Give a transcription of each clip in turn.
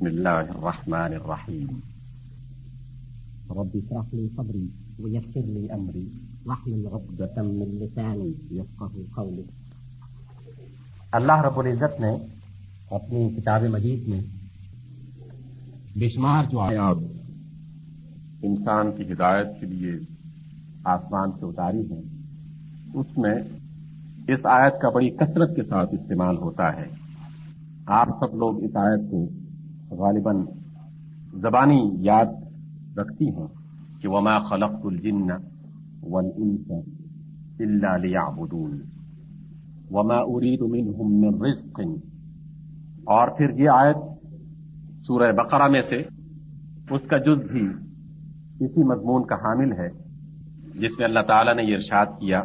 بسم الله الرحمن الرحيم. رب اشرح لي صدري ويسر لي امري واحلل عقدة من لساني يفقه قولي. اللہ رب العزت نے اپنی کتاب مجید میں بے شمار جو آیات انسان کی ہدایت کے لیے آسمان سے اتاری ہیں اس میں اس آیت کا بڑی کثرت کے ساتھ استعمال ہوتا ہے۔ آپ سب لوگ اس آیت کو غالباً زبانی یاد رکھتی ہیں کہ وما خلقت الجن والانس الا ليعبدون وما اريد منهم من رزق اور پھر یہ آیت سورہ بقرہ میں سے اس کا جز بھی اسی مضمون کا حامل ہے، جس میں اللہ تعالیٰ نے یہ ارشاد کیا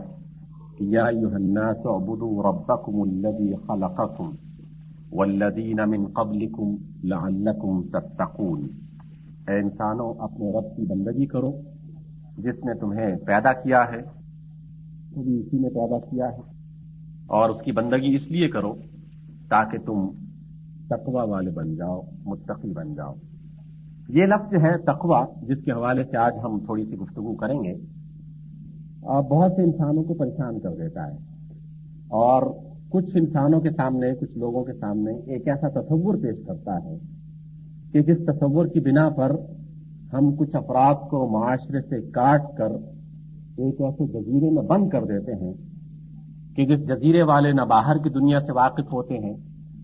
کہ یا ایوہ الناس اعبدوا ربکم الذی خلقکم والذین من قبلکم لعلکم تتقون۔ اے انسانوں، اپنے رب کی بندگی کرو، جس نے تمہیں پیدا کیا ہے۔ بھی اسی نے پیدا کیا ہے۔ اور اس کی بندگی اس لیے کرو تاکہ تم تقوی والے بن جاؤ، متقی بن جاؤ۔ یہ لفظ ہے تقوی، جس کے حوالے سے آج ہم تھوڑی سی گفتگو کریں گے۔ بہت سے انسانوں کو پریشان کر دیتا ہے اور کچھ انسانوں کے سامنے، کچھ لوگوں کے سامنے ایک ایسا تصور پیش کرتا ہے کہ جس تصور کی بنا پر ہم کچھ افراد کو معاشرے سے کاٹ کر ایک ایسے جزیرے میں بند کر دیتے ہیں کہ جس جزیرے والے نہ باہر کی دنیا سے واقف ہوتے ہیں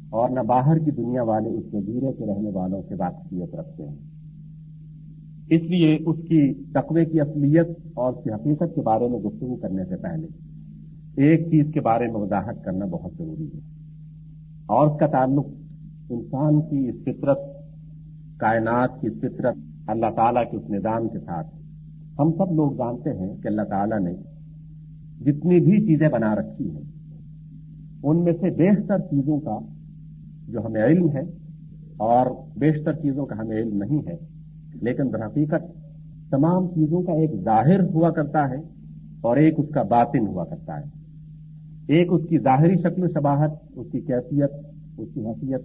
اور نہ باہر کی دنیا والے اس جزیرے کے رہنے والوں سے واقفیت رکھتے ہیں۔ اس لیے اس کی تقوی کی اصلیت اور اس کی حقیقت کے بارے میں گفتگو کرنے سے پہلے ایک چیز کے بارے میں وضاحت کرنا بہت ضروری ہے۔ اور اس کا تعلق انسان کی اس فطرت، کائنات کی اس فطرت، اللہ تعالیٰ کے اس نظام کے ساتھ۔ ہم سب لوگ جانتے ہیں کہ اللہ تعالیٰ نے جتنی بھی چیزیں بنا رکھی ہیں، ان میں سے بیشتر چیزوں کا جو ہمیں علم ہے، اور بیشتر چیزوں کا ہمیں علم نہیں ہے۔ لیکن حقیقت تمام چیزوں کا ایک ظاہر ہوا کرتا ہے، اور ایک اس کا باطن ہوا کرتا ہے۔ ایک اس کی ظاہری شکل و شباہت، اس کی کیفیت، اس کی حیثیت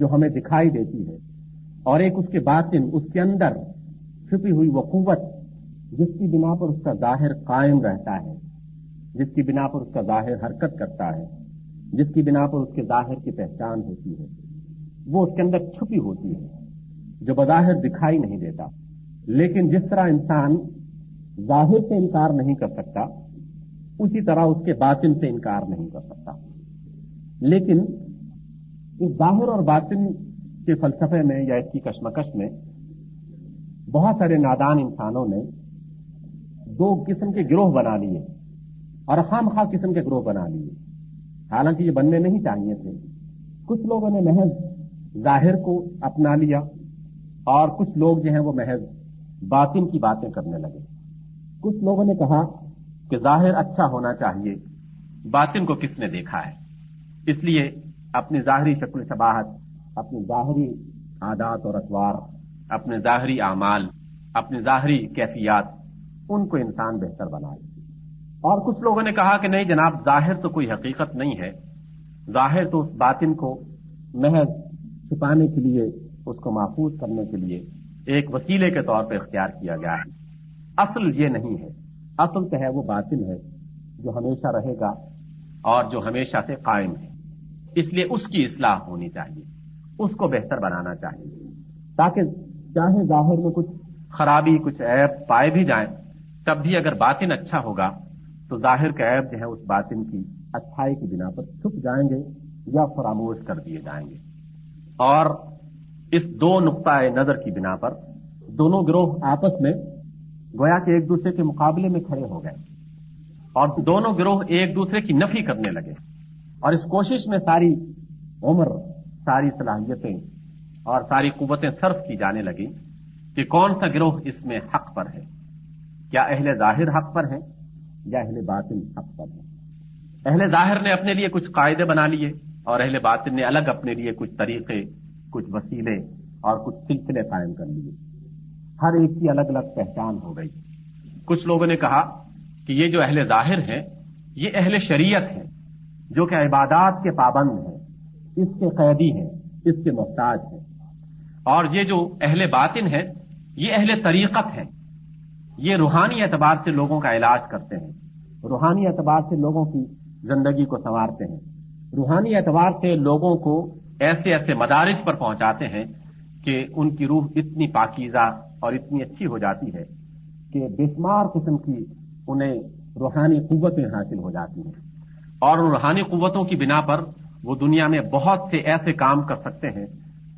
جو ہمیں دکھائی دیتی ہے۔ اور ایک اس کے باطن، اس کے اندر چھپی ہوئی وہ قوت جس کی بنا پر اس کا ظاہر قائم رہتا ہے، جس کی بنا پر اس کا ظاہر حرکت کرتا ہے، جس کی بنا پر اس کے ظاہر کی پہچان ہوتی ہے۔ وہ اس کے اندر چھپی ہوتی ہے، جو بظاہر دکھائی نہیں دیتا۔ لیکن جس طرح انسان ظاہر سے انکار نہیں کر سکتا اسی طرح اس کے باطن سے انکار نہیں کر سکتا۔ لیکن اس ظاہر اور باطن کے فلسفے میں یا اس کی کشمکش میں بہت سارے نادان انسانوں نے دو قسم کے گروہ بنا لیے اور خام خواہ قسم کے گروہ بنا لیے۔ حالانکہ یہ بننے نہیں چاہیے تھے۔ کچھ لوگوں نے محض ظاہر کو اپنا لیا اور کچھ لوگ جو ہیں وہ محض باطن کی باتیں کرنے لگے۔ کچھ لوگوں نے کہا کہ ظاہر اچھا ہونا چاہیے۔ باطن کو کس نے دیکھا ہے؟ اس لیے اپنی ظاہری شکل شباہت، اپنی ظاہری عادات اور اخبار اپنے ظاہری اعمال، اپنی ظاہری کیفیات، ان کو انسان بہتر بنائے۔ اور کچھ لوگوں نے کہا کہ نہیں جناب، ظاہر تو کوئی حقیقت نہیں ہے۔ ظاہر تو اس باطن کو محض چھپانے کے لیے، اس کو محفوظ کرنے کے لیے ایک وسیلے کے طور پہ اختیار کیا گیا ہے۔ اصل یہ نہیں ہے اصل تو ہے وہ باطن ہے، جو ہمیشہ رہے گا اور جو ہمیشہ سے قائم ہے۔ اس لیے اس کی اصلاح ہونی چاہیے، اس کو بہتر بنانا چاہیے۔ تاکہ چاہے ظاہر میں کچھ خرابی، کچھ عیب پائے بھی جائیں، تب بھی اگر باطن اچھا ہوگا، تو ظاہر کا عیب جو ہے اس باطن کی اچھائی کی بنا پر چھپ جائیں گے یا فراموش کر دیے جائیں گے۔ اور اس دو نقطۂ نظر کی بنا پر دونوں گروہ آپس میں گویا کہ ایک دوسرے کے مقابلے میں کھڑے ہو گئے اور دونوں گروہ ایک دوسرے کی نفی کرنے لگے اور اس کوشش میں ساری عمر، ساری صلاحیتیں اور ساری قوتیں صرف کی جانے لگی کہ کون سا گروہ اس میں حق پر ہے؟ کیا اہل ظاہر حق پر ہے یا اہل باطن حق پر ہے اہل ظاہر نے اپنے لیے کچھ قاعدے بنا لیے اور اہل باطن نے الگ اپنے لیے کچھ طریقے، کچھ وسیلے اور کچھ سلسلے قائم کر لیے۔ ہر ایک کی الگ الگ پہچان ہو گئی۔ کچھ لوگوں نے کہا کہ یہ جو اہل ظاہر ہیں، یہ اہل شریعت ہیں، جو کہ عبادات کے پابند ہیں۔ اس کے قیدی ہیں، اس کے محتاج ہیں۔ اور یہ جو اہل باطن ہے یہ اہل طریقت ہے یہ روحانی اعتبار سے لوگوں کا علاج کرتے ہیں۔ روحانی اعتبار سے لوگوں کی زندگی کو سنوارتے ہیں۔ روحانی اعتبار سے لوگوں کو ایسے ایسے مدارج پر پہنچاتے ہیں کہ ان کی روح اتنی پاکیزہ اور اتنی اچھی ہو جاتی ہے کہ بسمار قسم کی انہیں روحانی قوتیں حاصل ہو جاتی ہیں۔ اور ان روحانی قوتوں کی بنا پر وہ دنیا میں بہت سے ایسے کام کر سکتے ہیں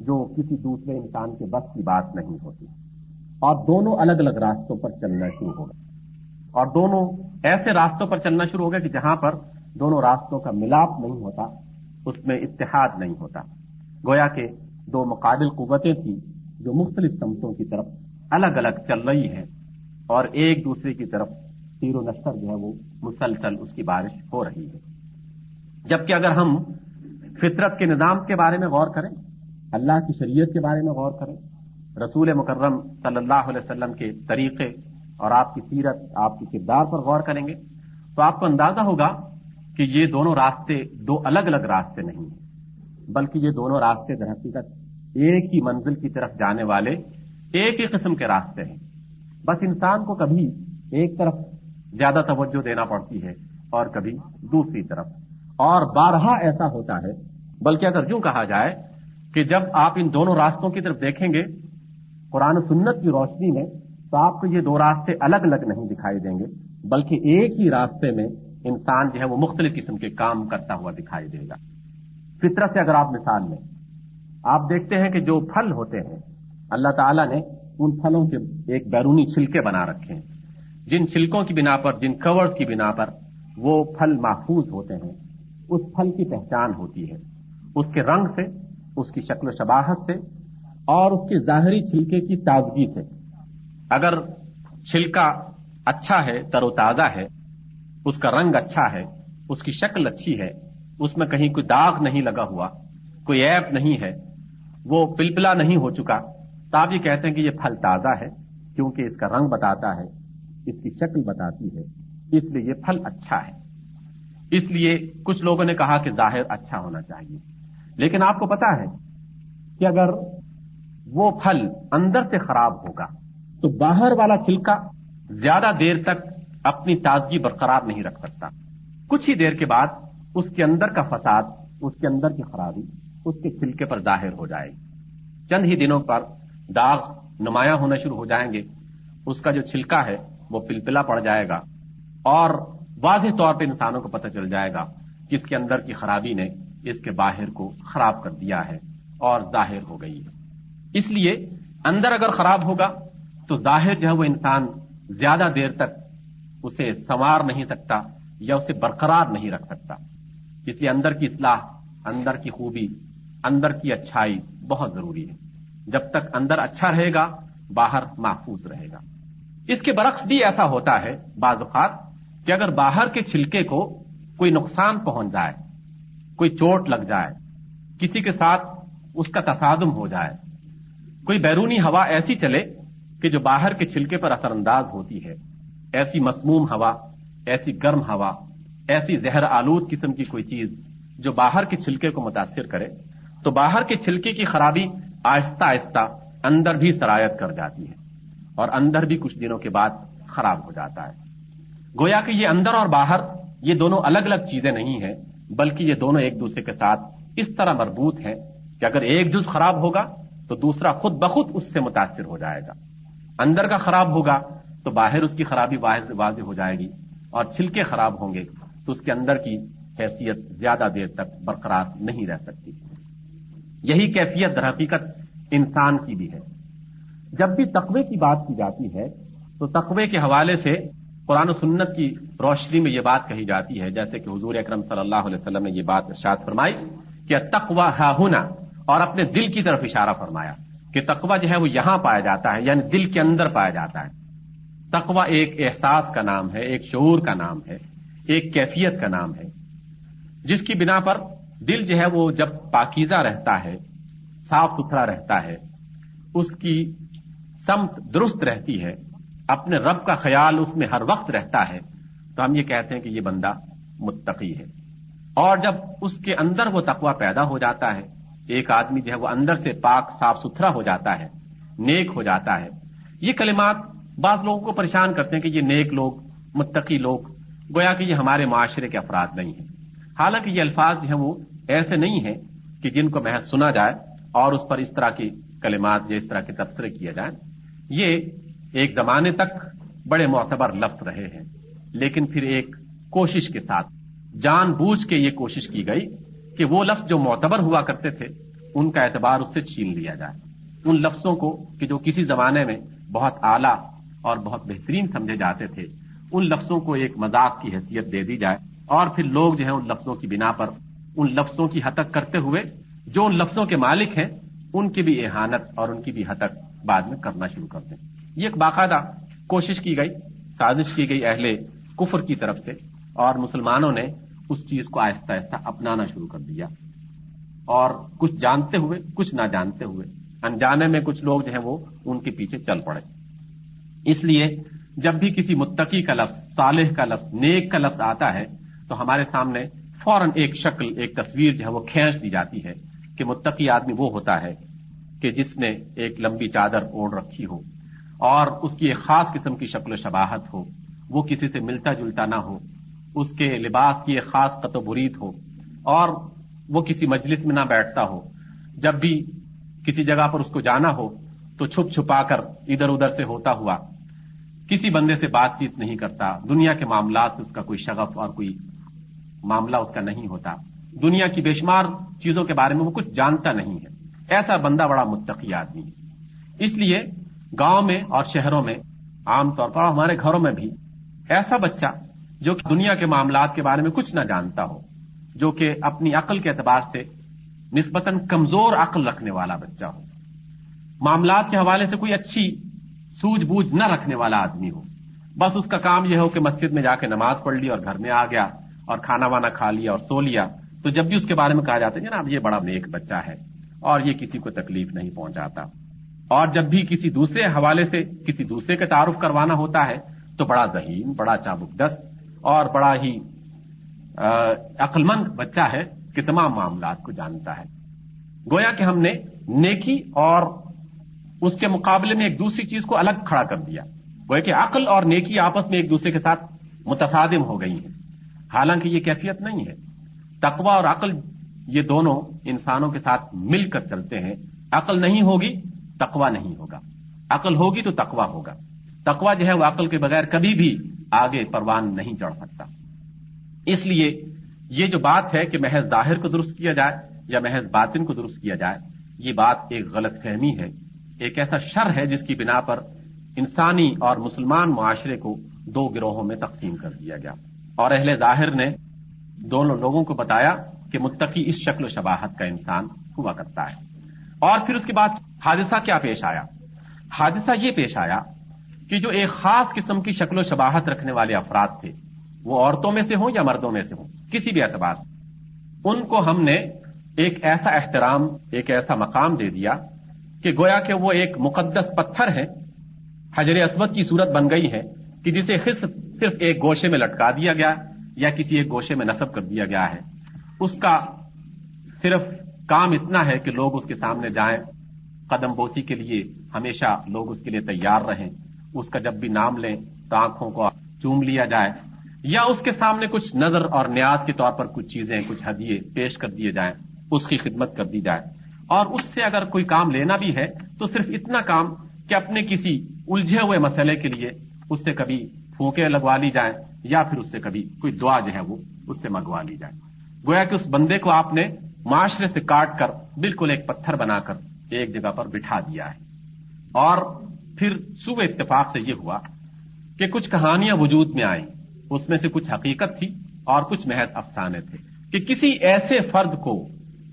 جو کسی دوسرے انسان کے بس کی بات نہیں ہوتی۔ اور دونوں الگ الگ راستوں پر چلنا شروع ہو گئے۔ اور دونوں ایسے راستوں پر چلنا شروع ہو گئے کہ جہاں پر دونوں راستوں کا ملاپ نہیں ہوتا، اس میں اتحاد نہیں ہوتا۔ گویا کہ دو مقابل قوتیں تھیں جو مختلف سمتوں کی طرف الگ الگ چل رہی ہیں اور ایک دوسرے کی طرف تیر و نشر جو ہے وہ مسلسل اس کی بارش ہو رہی ہے۔ جبکہ اگر ہم فطرت کے نظام کے بارے میں غور کریں، اللہ کی شریعت کے بارے میں غور کریں، رسول مکرم صلی اللہ علیہ وسلم کے طریقے اور آپ کی سیرت، آپ کے کردار پر غور کریں گے تو آپ کو اندازہ ہوگا کہ یہ دونوں راستے دو الگ الگ راستے نہیں ہیں، بلکہ یہ دونوں راستے در حقیقت ایک ہی منزل کی طرف جانے والے ایک ہی قسم کے راستے ہیں۔ بس انسان کو کبھی ایک طرف زیادہ توجہ دینا پڑتی ہے اور کبھی دوسری طرف۔ اور بارہا ایسا ہوتا ہے، بلکہ اگر یوں کہا جائے کہ جب آپ ان دونوں راستوں کی طرف دیکھیں گے، قرآن و سنت کی روشنی میں تو آپ کو یہ دو راستے الگ الگ نہیں دکھائی دیں گے، بلکہ ایک ہی راستے میں انسان جو ہے وہ مختلف قسم کے کام کرتا ہوا دکھائی دے گا۔ فطرت سے اگر آپ مثال لیں، آپ دیکھتے ہیں کہ جو پھل ہوتے ہیں اللہ تعالیٰ نے ان پھلوں کے ایک بیرونی چھلکے بنا رکھے ہیں۔ جن چھلکوں کی بنا پر، جن کورز کی بنا پر وہ پھل محفوظ ہوتے ہیں۔ اس پھل کی پہچان ہوتی ہے۔ اس کے رنگ سے، اس کی شکل و شباہت سے اور اس کے ظاہری چھلکے کی تازگی سے۔ اگر چھلکا اچھا ہے، تر و تازہ ہے، اس کا رنگ اچھا ہے، اس کی شکل اچھی ہے، اس میں کہیں کوئی داغ نہیں لگا ہوا، کوئی ایپ نہیں ہے، وہ پلپلا نہیں ہو چکا تو آپ یہ کہتے ہیں کہ یہ پھل تازہ ہے، کیونکہ اس کا رنگ بتاتا ہے، اس کی شکل بتاتی ہے، اس لیے یہ پھل اچھا ہے۔ اس لیے کچھ لوگوں نے کہا کہ ظاہر اچھا ہونا چاہیے۔ لیکن آپ کو پتا ہے کہ اگر وہ پھل اندر سے خراب ہوگا، تو باہر والا چھلکا زیادہ دیر تک اپنی تازگی برقرار نہیں رکھ سکتا۔ کچھ ہی دیر کے بعد اس کے اندر کا فساد، اس کے اندر کی خرابی، اس کے چھلکے پر ظاہر ہو جائے۔ گی چند ہی دنوں پر داغ نمایاں ہونا شروع ہو جائیں گے۔ اس کا جو چھلکا ہے، وہ پلپلا پڑ جائے گا۔ اور واضح طور پہ انسانوں کو پتہ چل جائے گا کہ اس کے اندر کی خرابی نے اس کے باہر کو خراب کر دیا ہے اور ظاہر ہو گئی ہے۔ اس لیے اندر اگر خراب ہوگا، تو ظاہر جو ہے وہ انسان زیادہ دیر تک اسے سنوار نہیں سکتا یا اسے برقرار نہیں رکھ سکتا۔ اس لیے اندر کی اصلاح، اندر کی خوبی، اندر کی اچھائی بہت ضروری ہے۔ جب تک اندر اچھا رہے گا، باہر محفوظ رہے گا۔ اس کے برعکس بھی ایسا ہوتا ہے بعض اوقات کہ اگر باہر کے چھلکے کو کوئی نقصان پہنچ جائے، کوئی چوٹ لگ جائے، کسی کے ساتھ اس کا تصادم ہو جائے، کوئی بیرونی ہوا ایسی چلے کہ جو باہر کے چھلکے پر اثر انداز ہوتی ہے، ایسی مسموم ہوا، ایسی گرم ہوا، ایسی زہر آلود قسم کی کوئی چیز جو باہر کے چھلکے کو متاثر کرے، تو باہر کے چھلکے کی خرابی آہستہ آہستہ اندر بھی سرایت کر جاتی ہے اور اندر بھی کچھ دنوں کے بعد خراب ہو جاتا ہے۔ گویا کہ یہ اندر اور باہر یہ دونوں الگ الگ چیزیں نہیں ہیں، بلکہ یہ دونوں ایک دوسرے کے ساتھ اس طرح مربوط ہیں کہ اگر ایک جز خراب ہوگا تو دوسرا خود بخود اس سے متاثر ہو جائے گا۔ اندر کا خراب ہوگا تو باہر اس کی خرابی واضح ہو جائے گی اور چھلکے خراب ہوں گے تو اس کے اندر کی حیثیت زیادہ دیر تک برقرار نہیں رہ سکتی۔ یہی کیفیت در حقیقت انسان کی بھی ہے۔ جب بھی تقوی کی بات کی جاتی ہے، تو تقوی کے حوالے سے قرآن و سنت کی روشنی میں یہ بات کہی جاتی ہے، جیسے کہ حضور اکرم صلی اللہ علیہ وسلم نے یہ بات ارشاد فرمائی کہ تقوا ہا ہونا اور اپنے دل کی طرف اشارہ فرمایا کہ تقوا جو ہے وہ یہاں پایا جاتا ہے یعنی دل کے اندر پایا جاتا ہے۔ تقوا ایک احساس کا نام ہے، ایک شعور کا نام ہے، ایک کیفیت کا نام ہے۔ جس کی بنا پر دل جو ہے وہ جب پاکیزہ رہتا ہے، صاف ستھرا رہتا ہے، اس کی سمت درست رہتی ہے، اپنے رب کا خیال اس میں ہر وقت رہتا ہے، تو ہم یہ کہتے ہیں کہ یہ بندہ متقی ہے۔ اور جب اس کے اندر وہ تقوا پیدا ہو جاتا ہے، ایک آدمی جو ہے وہ اندر سے پاک، صاف ستھرا ہو جاتا ہے، نیک ہو جاتا ہے۔ یہ کلمات بعض لوگوں کو پریشان کرتے ہیں کہ یہ نیک لوگ، متقی لوگ، گویا کہ یہ ہمارے معاشرے کے افراد نہیں ہیں۔ حالانکہ یہ الفاظ جو ہیں وہ ایسے نہیں ہیں کہ جن کو محض سنا جائے اور اس پر اس طرح کی کلمات یا اس طرح کے تبصرے کیے جائیں۔ یہ ایک زمانے تک بڑے معتبر لفظ رہے ہیں، لیکن پھر ایک کوشش کے ساتھ، جان بوجھ کے یہ کوشش کی گئی کہ وہ لفظ جو معتبر ہوا کرتے تھے، ان کا اعتبار اس سے چھین لیا جائے۔ ان لفظوں کو کہ جو کسی زمانے میں بہت اعلیٰ اور بہت بہترین سمجھے جاتے تھے، ان لفظوں کو ایک مذاق کی حیثیت دے دی جائے اور پھر لوگ جو ہیں ان لفظوں کی بنا پر ان لفظوں کی حتک کرتے ہوئے جو ان لفظوں کے مالک ہیں، ان کی بھی احانت اور ان کی بھی حتک بعد میں کرنا شروع کر دیں۔ یہ ایک باقاعدہ کوشش کی گئی، سازش کی گئی اہل کفر کی طرف سے اور مسلمانوں نے اس چیز کو آہستہ آہستہ اپنانا شروع کر دیا۔ اور کچھ جانتے ہوئے، کچھ نہ جانتے ہوئے، انجانے میں کچھ لوگ جو ہیں وہ ان کے پیچھے چل پڑے۔ اس لیے جب بھی کسی متقی کا لفظ، صالح کا لفظ، نیک کا لفظ آتا ہے، تو ہمارے سامنے فوراً ایک شکل، ایک تصویر جو ہے وہ کھینچ دی جاتی ہے کہ متقی آدمی وہ ہوتا ہے کہ جس نے ایک لمبی چادر اوڑھ رکھی ہو اور اس کی ایک خاص قسم کی شکل و شباہت ہو، وہ کسی سے ملتا جلتا نہ ہو، اس کے لباس کی ایک خاص قط و برید ہو اور وہ کسی مجلس میں نہ بیٹھتا ہو۔ جب بھی کسی جگہ پر اس کو جانا ہو تو چھپ چھپا کر ادھر ادھر سے ہوتا ہوا کسی بندے سے بات چیت نہیں کرتا، دنیا کے معاملات سے اس کا کوئی شغف اور کوئی معاملہ اس کا نہیں ہوتا۔ دنیا کی بے شمار چیزوں کے بارے میں وہ کچھ جانتا نہیں ہے۔ ایسا بندہ بڑا متقی آدمی ہے۔ اس لیے گاؤں میں اور شہروں میں، عام طور پر ہمارے گھروں میں بھی، ایسا بچہ جو کہ دنیا کے معاملات کے بارے میں کچھ نہ جانتا ہو، جو کہ اپنی عقل کے اعتبار سے نسبتاً کمزور عقل رکھنے والا بچہ ہو۔ معاملات کے حوالے سے کوئی اچھی سوجھ بوجھ نہ رکھنے والا آدمی ہو۔ بس اس کا کام یہ ہو کہ مسجد میں جا کے نماز پڑھ لی اور گھر میں آ گیا۔ اور کھانا وانا کھا لیا اور سو لیا، تو جب بھی اس کے بارے میں کہا جاتا ہے، جناب، یہ بڑا نیک بچہ ہے اور یہ کسی کو تکلیف نہیں پہنچاتا۔ اور جب بھی کسی دوسرے حوالے سے کسی دوسرے کا تعارف کروانا ہوتا ہے، تو بڑا ذہین، بڑا چابک دست اور بڑا ہی عقل مند بچہ ہے کہ تمام معاملات کو جانتا ہے۔ گویا کہ ہم نے نیکی اور اس کے مقابلے میں ایک دوسری چیز کو الگ کھڑا کر دیا۔ گویا کہ عقل اور نیکی آپس میں ایک دوسرے کے ساتھ متصادم ہو گئی ہیں۔ حالانکہ یہ کیفیت نہیں ہے۔ تقوا اور عقل یہ دونوں انسانوں کے ساتھ مل کر چلتے ہیں۔ عقل نہیں ہوگی تقوا نہیں ہوگا۔ عقل ہوگی تو تقوا ہوگا۔ تقوا جو ہے وہ عقل کے بغیر کبھی بھی آگے پروان نہیں چڑھ سکتا۔ اس لیے یہ جو بات ہے کہ محض ظاہر کو درست کیا جائے یا محض باطن کو درست کیا جائے، یہ بات ایک غلط فہمی ہے۔ ایک ایسا شر ہے جس کی بنا پر انسانی اور مسلمان معاشرے کو دو گروہوں میں تقسیم کر دیا گیا۔ اور اہل ظاہر نے دونوں لوگوں کو بتایا کہ متقی اس شکل و شباہت کا انسان ہوا کرتا ہے۔ اور پھر اس کے بعد حادثہ کیا پیش آیا؟ حادثہ یہ پیش آیا کہ جو ایک خاص قسم کی شکل و شباہت رکھنے والے افراد تھے، وہ عورتوں میں سے ہوں یا مردوں میں سے ہوں، کسی بھی اعتبار سے، ان کو ہم نے ایک ایسا احترام، ایک ایسا مقام دے دیا کہ گویا کہ وہ ایک مقدس پتھر ہے حجر اسود کی صورت بن گئی ہے کہ جسے صرف ایک گوشے میں لٹکا دیا گیا یا کسی ایک گوشے میں نصب کر دیا گیا ہے۔ اس کا صرف کام اتنا ہے کہ لوگ اس کے سامنے جائیں۔ قدم بوسی کے لیے ہمیشہ لوگ اس کے لیے تیار رہیں۔ اس کا جب بھی نام لیں تو آنکھوں کو چوم لیا جائے۔ یا اس کے سامنے کچھ نظر اور نیاز کے طور پر کچھ چیزیں، کچھ ہدیے پیش کر دیے جائیں۔ اس کی خدمت کر دی جائے۔ اور اس سے اگر کوئی کام لینا بھی ہے تو صرف اتنا کام کہ اپنے کسی الجھے ہوئے مسئلے کے لیے اس سے کبھی پھونکے لگوا لی جائیں یا پھر اس سے کبھی کوئی دعا جو ہے وہ اس سے منگوا لی جائے۔ گویا کہ اس بندے کو آپ نے معاشرے سے کاٹ کر بالکل ایک پتھر بنا کر ایک جگہ پر بٹھا دیا ہے۔ اور پھر صبح اتفاق سے یہ ہوا کہ کچھ کہانیاں وجود میں آئیں۔ اس میں سے کچھ حقیقت تھی اور کچھ محض افسانے تھے کہ کسی ایسے فرد کو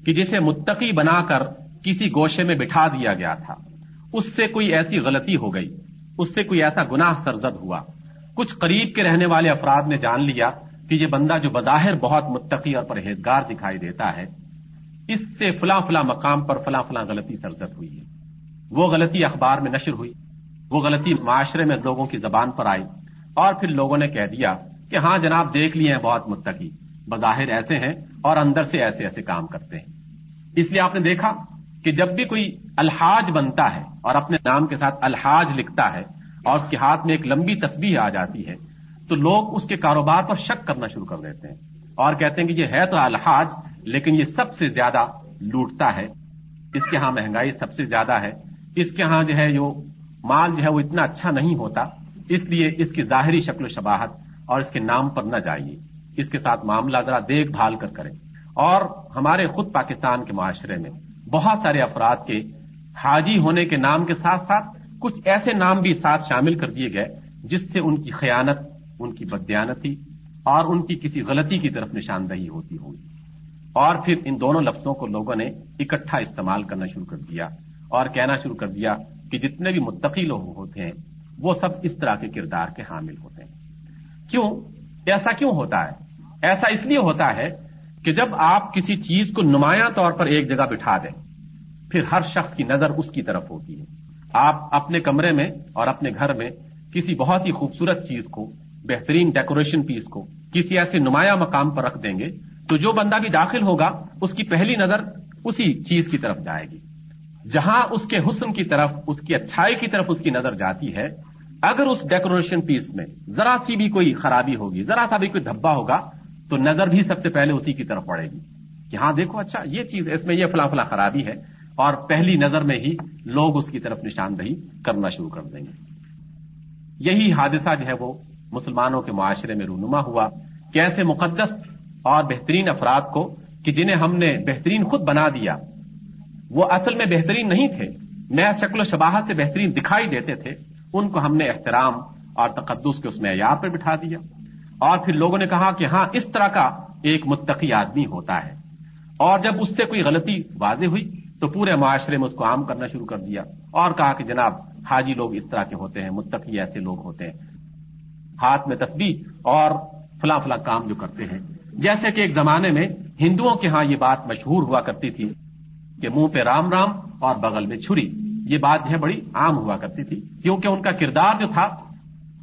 کہ جسے متقی بنا کر کسی گوشے میں بٹھا دیا گیا تھا، اس سے کوئی ایسی غلطی ہو گئی، اس سے کوئی ایسا گناہ سرزد ہوا۔ کچھ قریب کے رہنے والے افراد نے جان لیا کہ یہ بندہ جو بظاہر بہت متقی اور پرہیزگار دکھائی دیتا ہے، اس سے فلاں فلاں مقام پر فلاں فلاں غلطی سرزد ہوئی ہے۔ وہ غلطی اخبار میں نشر ہوئی، وہ غلطی معاشرے میں لوگوں کی زبان پر آئی اور پھر لوگوں نے کہہ دیا کہ ہاں جناب، دیکھ لیے ہیں بہت متقی، بظاہر ایسے ہیں اور اندر سے ایسے ایسے کام کرتے ہیں۔ اس لیے آپ نے دیکھا کہ جب بھی کوئی الحاج بنتا ہے اور اپنے نام کے ساتھ الحاج لکھتا ہے اور اس کے ہاتھ میں ایک لمبی تسبیح آ جاتی ہے، تو لوگ اس کے کاروبار پر شک کرنا شروع کر دیتے ہیں۔ اور کہتے ہیں کہ یہ ہے تو الحاج، لیکن یہ سب سے زیادہ لوٹتا ہے۔ اس کے ہاں مہنگائی سب سے زیادہ ہے۔ اس کے ہاں جو ہے جو مال جو ہے وہ اتنا اچھا نہیں ہوتا۔ اس لیے اس کی ظاہری شکل و شباہت اور اس کے نام پر نہ جائیے۔ اس کے ساتھ معاملہ ذرا دیکھ بھال کر کریں۔ اور ہمارے خود پاکستان کے معاشرے میں بہت سارے افراد کے حاجی ہونے کے نام کے ساتھ ساتھ کچھ ایسے نام بھی ساتھ شامل کر دیے گئے جس سے ان کی خیانت، ان کی بدیانتی اور ان کی کسی غلطی کی طرف نشاندہی ہوتی ہوئی اور پھر ان دونوں لفظوں کو لوگوں نے اکٹھا استعمال کرنا شروع کر دیا اور کہنا شروع کر دیا کہ جتنے بھی متقی لوگ ہوتے ہیں، وہ سب اس طرح کے کردار کے حامل ہوتے ہیں۔ کیوں؟ ایسا کیوں ہوتا ہے؟ ایسا اس لیے ہوتا ہے کہ جب آپ کسی چیز کو نمایاں طور پر ایک جگہ بٹھا دیں، پھر ہر شخص کی نظر اس کی طرف ہوتی ہے۔ آپ اپنے کمرے میں اور اپنے گھر میں کسی بہت ہی خوبصورت چیز کو، بہترین ڈیکوریشن پیس کو کسی ایسے نمایاں مقام پر رکھ دیں گے تو جو بندہ بھی داخل ہوگا، اس کی پہلی نظر اسی چیز کی طرف جائے گی۔ جہاں اس کے حسن کی طرف، اس کی اچھائی کی طرف اس کی نظر جاتی ہے، اگر اس ڈیکوریشن پیس میں ذرا سی بھی کوئی خرابی ہوگی، ذرا سا بھی کوئی دھبا ہوگا، تو نظر بھی سب سے پہلے اسی کی طرف پڑے گی کہ ہاں دیکھو اچھا یہ چیز اس میں یہ فلاں فلاں خرابی ہے اور پہلی نظر میں ہی لوگ اس کی طرف نشاندہی کرنا شروع کر دیں گے۔ یہی حادثہ جو ہے وہ مسلمانوں کے معاشرے میں رونما ہوا۔ کہ ایسے مقدس اور بہترین افراد کو کہ جنہیں ہم نے بہترین خود بنا دیا، وہ اصل میں بہترین نہیں تھے نیا شکل و شباہت سے بہترین دکھائی دیتے تھے، ان کو ہم نے احترام اور تقدس کے اس معیار پہ بٹھا دیا۔ اور پھر لوگوں نے کہا کہ ہاں اس طرح کا ایک متقی آدمی ہوتا ہے۔ اور جب اس سے کوئی غلطی واضح ہوئی تو پورے معاشرے میں اس کو عام کرنا شروع کر دیا اور کہا کہ جناب، حاجی لوگ اس طرح کے ہوتے ہیں، متقی ایسے لوگ ہوتے ہیں۔ ہاتھ میں تسبیح اور فلاں فلاں کام جو کرتے ہیں۔ جیسے کہ ایک زمانے میں ہندوؤں کے ہاں یہ بات مشہور ہوا کرتی تھی کہ منہ پہ رام رام اور بغل میں چھری۔ یہ بات جو ہے بڑی عام ہوا کرتی تھی، کیونکہ ان کا کردار جو تھا،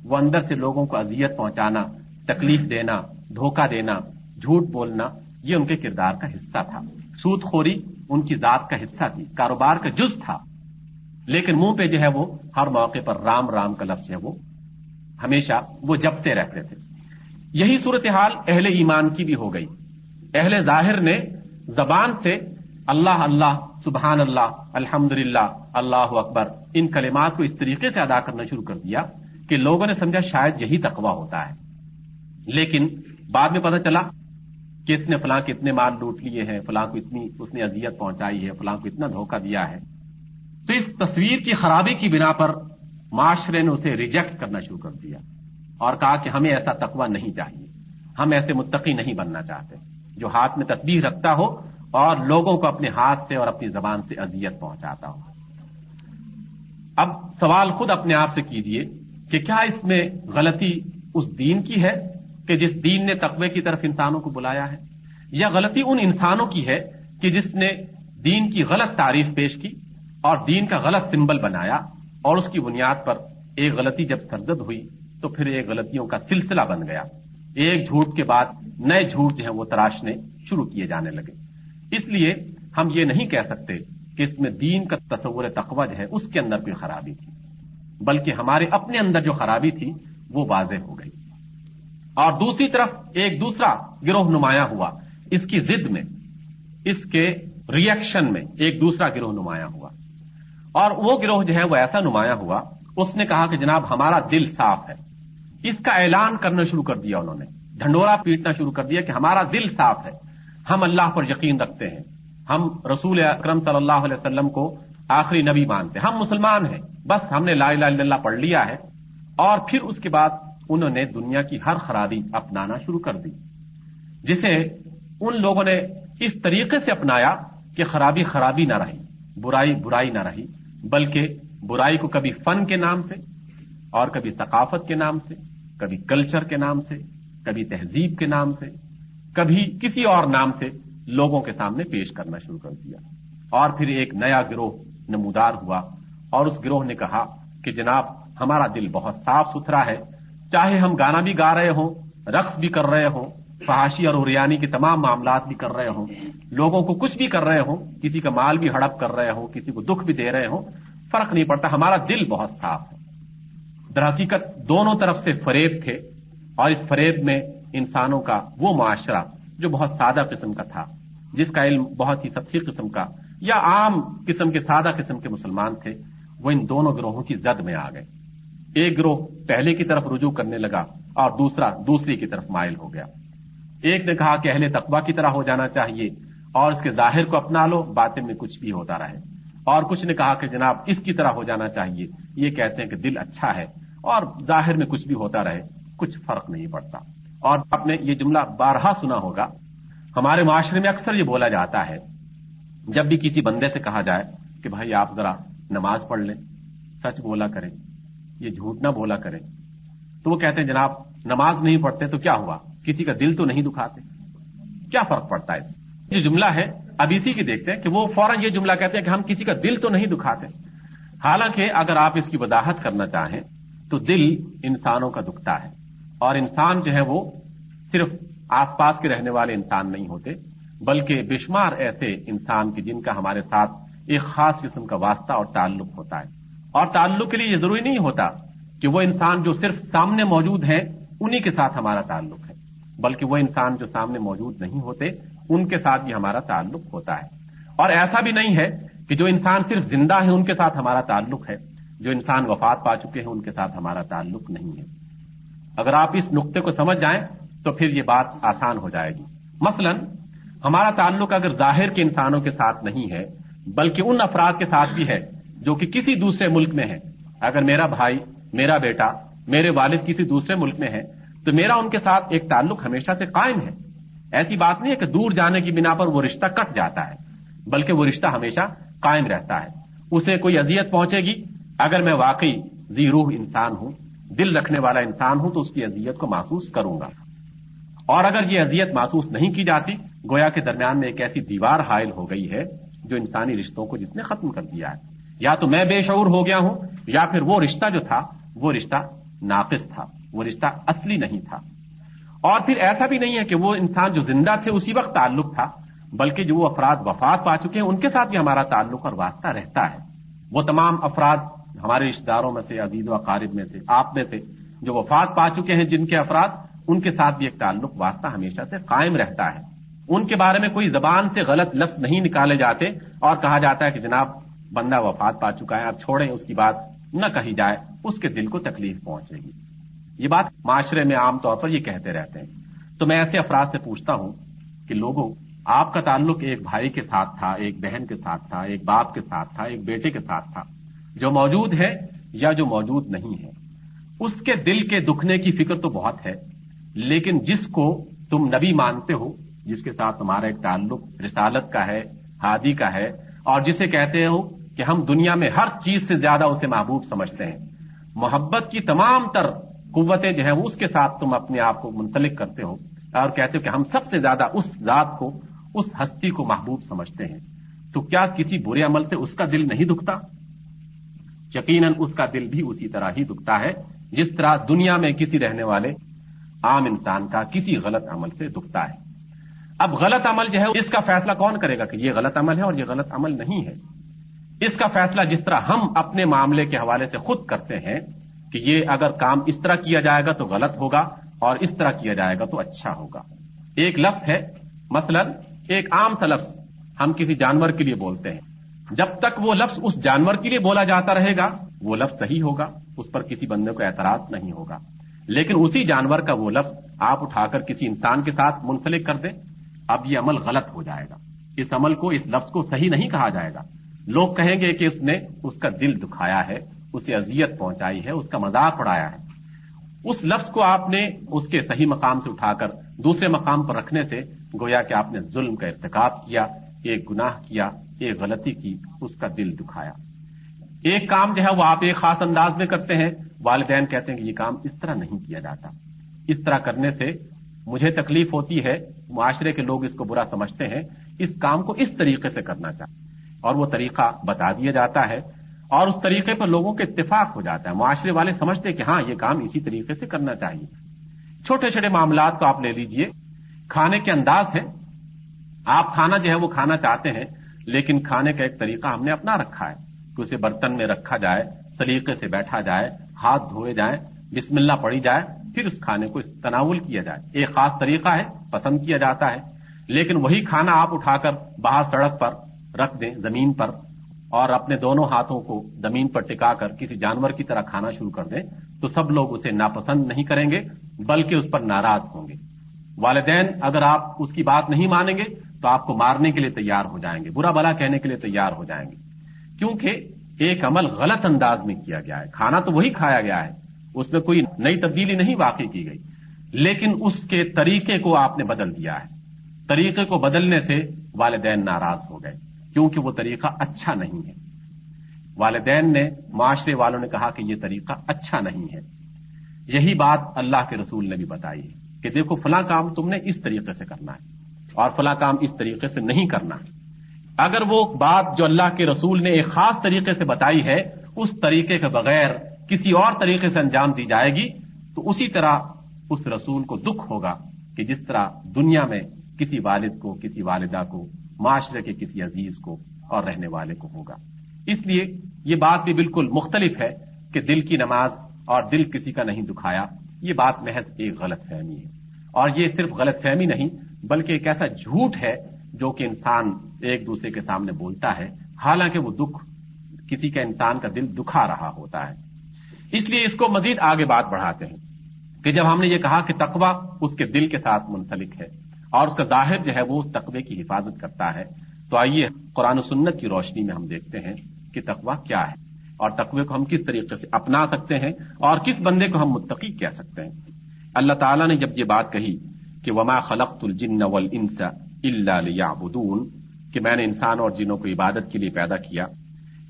وہ اندر سے لوگوں کو اذیت پہنچانا، تکلیف دینا، دھوکہ دینا، جھوٹ بولنا، یہ ان کے کردار کا حصہ تھا۔ سود خوری ان کی ذات کا حصہ تھی، کاروبار کا جز تھا۔ لیکن منہ پہ جو ہے وہ ہر موقع پر رام رام کا لفظ ہے وہ۔ ہمیشہ وہ جپتے رہتے تھے۔ یہی صورتحال اہل ایمان کی بھی ہو گئی۔ اہل ظاہر نے زبان سے اللہ اللہ، سبحان اللہ الحمد للہ اللہ اکبر، ان کلمات کو اس طریقے سے ادا کرنا شروع کر دیا کہ لوگوں نے سمجھا شاید یہی تقوا ہوتا ہے۔ لیکن بعد میں پتہ چلا کہ اس نے فلاں کے اتنے مال لوٹ لیے ہیں، فلاں کو اتنی اس نے اذیت پہنچائی ہے، فلاں کو اتنا دھوکہ دیا ہے۔ تو اس تصویر کی خرابی کی بنا پر معاشرے نے اسے ریجیکٹ کرنا شروع کر دیا اور کہا کہ ہمیں ایسا تقوی نہیں چاہیے۔ ہم ایسے متقی نہیں بننا چاہتے۔ جو ہاتھ میں تصویر رکھتا ہو اور لوگوں کو اپنے ہاتھ سے اور اپنی زبان سے اذیت پہنچاتا ہو۔ اب سوال خود اپنے آپ سے کیجیے کہ کیا اس میں غلطی اس دین کی ہے؟ کہ جس دین نے تقوی کی طرف انسانوں کو بلایا ہے، یا غلطی ان انسانوں کی ہے کہ جس نے دین کی غلط تعریف پیش کی اور دین کا غلط سمبل بنایا اور اس کی بنیاد پر ایک غلطی جب سرزد ہوئی تو پھر ایک غلطیوں کا سلسلہ بن گیا۔ ایک جھوٹ کے بعد نئے جھوٹ جو ہیں وہ تراشنے شروع کیے جانے لگے۔ اس لیے ہم یہ نہیں کہہ سکتے کہ اس میں دین کا تصور تقوی جو ہے اس کے اندر کوئی خرابی تھی، بلکہ ہمارے اپنے اندر جو خرابی تھی وہ واضح ہو گئی۔ اور دوسری طرف ایک دوسرا گروہ نمایاں ہوا۔ اس کی ضد میں، اس کے ریئیکشن میں ایک دوسرا گروہ نمایاں ہوا۔ اور وہ گروہ جو ہے وہ ایسا نمایاں ہوا، اس نے کہا کہ جناب ہمارا دل صاف ہے۔ اس کا اعلان کرنا شروع کر دیا انہوں نے۔ ڈھنڈورا پیٹنا شروع کر دیا کہ ہمارا دل صاف ہے۔ ہم اللہ پر یقین رکھتے ہیں۔ ہم رسول اکرم صلی اللہ علیہ وسلم کو آخری نبی مانتے ہیں۔ ہم مسلمان ہیں۔ بس ہم نے لا الہ الا اللہ پڑھ لیا ہے۔ اور پھر اس کے بعد انہوں نے دنیا کی ہر خرابی اپنانا شروع کر دی۔ جسے ان لوگوں نے اس طریقے سے اپنایا کہ خرابی خرابی نہ رہی، برائی برائی نہ رہی، بلکہ برائی کو کبھی فن کے نام سے اور کبھی ثقافت کے نام سے، کبھی کلچر کے نام سے، کبھی تہذیب کے نام سے، کبھی کسی اور نام سے لوگوں کے سامنے پیش کرنا شروع کر دیا۔ اور پھر ایک نیا گروہ نمودار ہوا اور اس گروہ نے کہا کہ جناب، ہمارا دل بہت صاف ستھرا ہے چاہے ہم گانا بھی گا رہے ہوں، رقص بھی کر رہے ہوں، فحاشی اور اریانی کے تمام معاملات بھی کر رہے ہوں، لوگوں کو کچھ بھی کر رہے ہوں، کسی کا مال بھی ہڑپ کر رہے ہوں، کسی کو دکھ بھی دے رہے ہوں، فرق نہیں پڑتا، ہمارا دل بہت صاف ہے۔ در حقیقت دونوں طرف سے فریب تھے اور اس فریب میں انسانوں کا وہ معاشرہ جو بہت سادہ قسم کا تھا، جس کا علم بہت ہی سطحی قسم کا یا عام قسم کے سادہ قسم کے مسلمان تھے، وہ ان دونوں گروہوں کی زد میں آ گئے۔ ایک گروہ پہلے کی طرف رجوع کرنے لگا اور دوسرا دوسری کی طرف مائل ہو گیا۔ ایک نے کہا کہ اہل تقوا کی طرح ہو جانا چاہیے اور اس کے ظاہر کو اپنا لو، باطن میں کچھ بھی ہوتا رہے۔ اور کچھ نے کہا کہ جناب، اس کی طرح ہو جانا چاہیے۔ یہ کہتے ہیں کہ دل اچھا ہے اور ظاہر میں کچھ بھی ہوتا رہے، کچھ فرق نہیں پڑتا۔ اور آپ نے یہ جملہ بارہا سنا ہوگا۔ ہمارے معاشرے میں اکثر یہ بولا جاتا ہے۔ جب بھی کسی بندے سے کہا جائے کہ بھائی آپ ذرا نماز پڑھ لیں، سچ بولا کریں۔ یہ جھوٹ نہ بولا کریں تو وہ کہتے ہیں، جناب، نماز نہیں پڑھتے تو کیا ہوا؟ کسی کا دل تو نہیں دکھاتے۔ کیا فرق پڑتا ہے اس جو جملہ ہے، اب اسی کی دیکھتے ہیں کہ وہ فوراً یہ جملہ کہتے ہیں کہ ہم کسی کا دل تو نہیں دکھاتے۔ حالانکہ اگر آپ اس کی وضاحت کرنا چاہیں تو دل انسانوں کا دکھتا ہے۔ اور انسان جو ہے وہ صرف آس پاس کے رہنے والے انسان نہیں ہوتے، بلکہ بے شمار ایسے انسان کے جن کا ہمارے ساتھ ایک خاص قسم کا واسطہ اور تعلق ہوتا ہے۔ اور تعلق کے لیے یہ ضروری نہیں ہوتا کہ وہ انسان جو صرف سامنے موجود ہیں، انہی کے ساتھ ہمارا تعلق ہے۔ بلکہ وہ انسان جو سامنے موجود نہیں ہوتے، ان کے ساتھ بھی ہمارا تعلق ہوتا ہے۔ اور ایسا بھی نہیں ہے کہ جو انسان صرف زندہ ہے، ان کے ساتھ ہمارا تعلق ہے۔ جو انسان وفات پا چکے ہیں، ان کے ساتھ ہمارا تعلق نہیں ہے۔ اگر آپ اس نقطے کو سمجھ جائیں، تو پھر یہ بات آسان ہو جائے گی۔ مثلا، ہمارا تعلق اگر ظاہر کے انسانوں کے ساتھ نہیں ہے، بلکہ ان افراد کے ساتھ بھی ہے جو کہ کسی دوسرے ملک میں ہے۔ اگر میرا بھائی، میرا بیٹا، میرے والد کسی دوسرے ملک میں ہے، تو میرا ان کے ساتھ ایک تعلق ہمیشہ سے قائم ہے۔ ایسی بات نہیں ہے کہ دور جانے کی بنا پر وہ رشتہ کٹ جاتا ہے، بلکہ وہ رشتہ ہمیشہ قائم رہتا ہے۔ اسے کوئی اذیت پہنچے گی؟ اگر میں واقعی زی روح انسان ہوں، دل رکھنے والا انسان ہوں، تو اس کی اذیت کو محسوس کروں گا۔ اور اگر یہ اذیت محسوس نہیں کی جاتی، گویا کے درمیان میں ایک ایسی دیوار حائل ہو گئی ہے جو انسانی رشتوں کو جس نے ختم کر دیا ہے۔ یا تو میں بے شعور ہو گیا ہوں، یا پھر وہ رشتہ جو تھا، وہ رشتہ ناقص تھا، وہ رشتہ اصلی نہیں تھا۔ اور پھر ایسا بھی نہیں ہے کہ وہ انسان جو زندہ تھے اسی وقت تعلق تھا، بلکہ جو وہ افراد وفات پا چکے ہیں، ان کے ساتھ بھی ہمارا تعلق اور واسطہ رہتا ہے۔ وہ تمام افراد ہمارے رشتے داروں میں سے، عزیز و اقارب میں سے، آپ میں سے جو وفات پا چکے ہیں، جن کے افراد، ان کے ساتھ بھی ایک تعلق واسطہ ہمیشہ سے قائم رہتا ہے۔ ان کے بارے میں کوئی زبان سے غلط لفظ نہیں نکالے جاتے اور کہا جاتا ہے کہ جناب بندہ وفات پا چکا ہے آپ چھوڑیں اس کی بات، نہ کہی جائے، اس کے دل کو تکلیف پہنچے گی۔ یہ بات معاشرے میں عام طور پر یہ کہتے رہتے ہیں۔ تو میں ایسے افراد سے پوچھتا ہوں کہ لوگوں، آپ کا تعلق ایک بھائی کے ساتھ تھا، ایک بہن کے ساتھ تھا، ایک باپ کے ساتھ تھا، ایک بیٹے کے ساتھ تھا، جو موجود ہے یا جو موجود نہیں ہے۔ اس کے دل کے دکھنے کی فکر تو بہت ہے، لیکن جس کو تم نبی مانتے ہو، جس کے ساتھ تمہارا ایک تعلق رسالت کا ہے، ہادی کا ہے اور جسے کہتے ہو کہ ہم دنیا میں ہر چیز سے زیادہ اسے محبوب سمجھتے ہیں۔ محبت کی تمام تر قوتیں جو ہیں اس کے ساتھ تم اپنے آپ کو منسلک کرتے ہو اور کہتے ہو کہ ہم سب سے زیادہ اس ذات کو، اس ہستی کو محبوب سمجھتے ہیں۔ تو کیا کسی برے عمل سے اس کا دل نہیں دکھتا؟ یقیناً اس کا دل بھی اسی طرح ہی دکھتا ہے جس طرح دنیا میں کسی رہنے والے عام انسان کا کسی غلط عمل سے دکھتا ہے۔ اب غلط عمل جو ہے، اس کا فیصلہ کون کرے گا کہ یہ غلط عمل ہے اور یہ غلط عمل نہیں ہے؟ اس کا فیصلہ جس طرح ہم اپنے معاملے کے حوالے سے خود کرتے ہیں کہ یہ اگر کام اس طرح کیا جائے گا تو غلط ہوگا اور اس طرح کیا جائے گا تو اچھا ہوگا۔ ایک لفظ ہے، مثلا ایک عام سا لفظ ہم کسی جانور کے لیے بولتے ہیں۔ جب تک وہ لفظ اس جانور کے لیے بولا جاتا رہے گا، وہ لفظ صحیح ہوگا، اس پر کسی بندے کو اعتراض نہیں ہوگا۔ لیکن اسی جانور کا وہ لفظ آپ اٹھا کر کسی انسان کے ساتھ منسلک کر دیں۔ اب یہ عمل غلط ہو جائے گا۔ اس عمل کو، اس لفظ کو صحیح نہیں کہا جائے گا۔ لوگ کہیں گے کہ اس نے اس کا دل دکھایا ہے، اسے اذیت پہنچائی ہے، اس کا مذاق اڑایا ہے۔ اس لفظ کو آپ نے اس کے صحیح مقام سے اٹھا کر دوسرے مقام پر رکھنے سے گویا کہ آپ نے ظلم کا ارتکاب کیا، ایک گناہ کیا، ایک غلطی کی، اس کا دل دکھایا۔ ایک کام جو ہے وہ آپ ایک خاص انداز میں کرتے ہیں۔ والدین کہتے ہیں کہ یہ کام اس طرح نہیں کیا جاتا۔ اس طرح کرنے سے مجھے تکلیف ہوتی ہے معاشرے کے لوگ اس کو برا سمجھتے ہیں، اس کام کو اس طریقے سے کرنا چاہتے اور وہ طریقہ بتا دیا جاتا ہے اور اس طریقے پر لوگوں کے اتفاق ہو جاتا ہے۔ معاشرے والے سمجھتے کہ ہاں یہ کام اسی طریقے سے کرنا چاہیے۔ چھوٹے چھوٹے معاملات کو آپ لے لیجیے۔ کھانے کے انداز ہے آپ کھانا جو ہے وہ کھانا چاہتے ہیں، لیکن کھانے کا ایک طریقہ ہم نے اپنا رکھا ہے کہ اسے برتن میں رکھا جائے، سلیقے سے بیٹھا جائے، ہاتھ دھوئے جائیں، بسم اللہ پڑھی جائے۔ پھر اس کھانے کو تناول کیا جائے۔ ایک خاص طریقہ ہے، پسند کیا جاتا ہے۔ لیکن وہی کھانا آپ اٹھا کر باہر سڑک پر رکھ دیں، زمین پر، اور اپنے دونوں ہاتھوں کو زمین پر ٹکا کر کسی جانور کی طرح کھانا شروع کر دیں، تو سب لوگ اسے ناپسند نہیں کریں گے، بلکہ اس پر ناراض ہوں گے۔ والدین، اگر آپ اس کی بات نہیں مانیں گے، تو آپ کو مارنے کے لیے تیار ہو جائیں گے، برا بلا کہنے کے لیے تیار ہو جائیں گے۔ کیونکہ ایک عمل غلط انداز میں کیا گیا ہے۔ کھانا تو وہی کھایا گیا ہے۔ اس میں کوئی نئی تبدیلی نہیں واقع کی گئی۔ لیکن اس کے طریقے کو آپ نے بدل دیا ہے۔ طریقے کو بدلنے سے والدین ناراض ہو گئے، کیونکہ وہ طریقہ اچھا نہیں ہے۔ والدین نے معاشرے والوں نے کہا کہ یہ طریقہ اچھا نہیں ہے۔ یہی بات اللہ کے رسول نے بھی بتائی ہے کہ دیکھو فلاں کام تم نے اس طریقے سے کرنا ہے اور فلاں کام اس طریقے سے نہیں کرنا۔ ہے اگر وہ بات جو اللہ کے رسول نے ایک خاص طریقے سے بتائی ہے، اس طریقے کے بغیر کسی اور طریقے سے انجام دی جائے گی، تو اسی طرح اس رسول کو دکھ ہوگا کہ جس طرح دنیا میں کسی والد کو، کسی والدہ کو، معاشرے کے کسی عزیز کو اور رہنے والے کو ہوگا۔ اس لیے یہ بات بھی بالکل مختلف ہے کہ دل کی نماز اور دل کسی کا نہیں دکھایا، یہ بات محض ایک غلط فہمی ہے۔ اور یہ صرف غلط فہمی نہیں، بلکہ ایک ایسا جھوٹ ہے جو کہ انسان ایک دوسرے کے سامنے بولتا ہے، حالانکہ وہ دکھ کسی کا انسان کا دل دکھا رہا ہوتا ہے۔ اس لیے اس کو مزید آگے بات بڑھاتے ہیں کہ جب ہم نے یہ کہا کہ تقوی اس کے دل کے ساتھ منسلک ہے اور اس کا ظاہر جو ہے وہ اس تقوی کی حفاظت کرتا ہے، تو آئیے قرآن و سنت کی روشنی میں ہم دیکھتے ہیں کہ تقوی کیا ہے اور تقوی کو ہم کس طریقے سے اپنا سکتے ہیں اور کس بندے کو ہم متقی کہہ سکتے ہیں۔ اللہ تعالیٰ نے جب یہ بات کہی کہ وما خلقت الجن والانس الا ليعبدون، کہ میں نے انسان اور جنوں کو عبادت کے لیے پیدا کیا،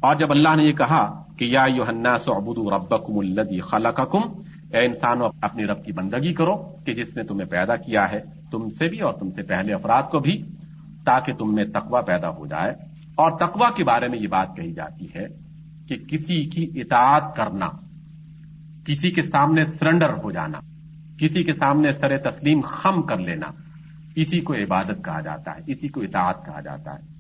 اور جب اللہ نے یہ کہا کہ یا الناس اعبدوا ربکم الذی خلقکم۔ اے انسانوں، اپنی رب کی بندگی کرو کہ جس نے تمہیں پیدا کیا ہے، تم سے بھی اور تم سے پہلے افراد کو بھی، تاکہ تم میں تقوا پیدا ہو جائے۔ اور تقوا کے بارے میں یہ بات کہی جاتی ہے کہ کسی کی اطاعت کرنا، کسی کے سامنے سرنڈر ہو جانا، کسی کے سامنے سر تسلیم خم کر لینا، اسی کو عبادت کہا جاتا ہے، اسی کو اطاعت کہا جاتا ہے۔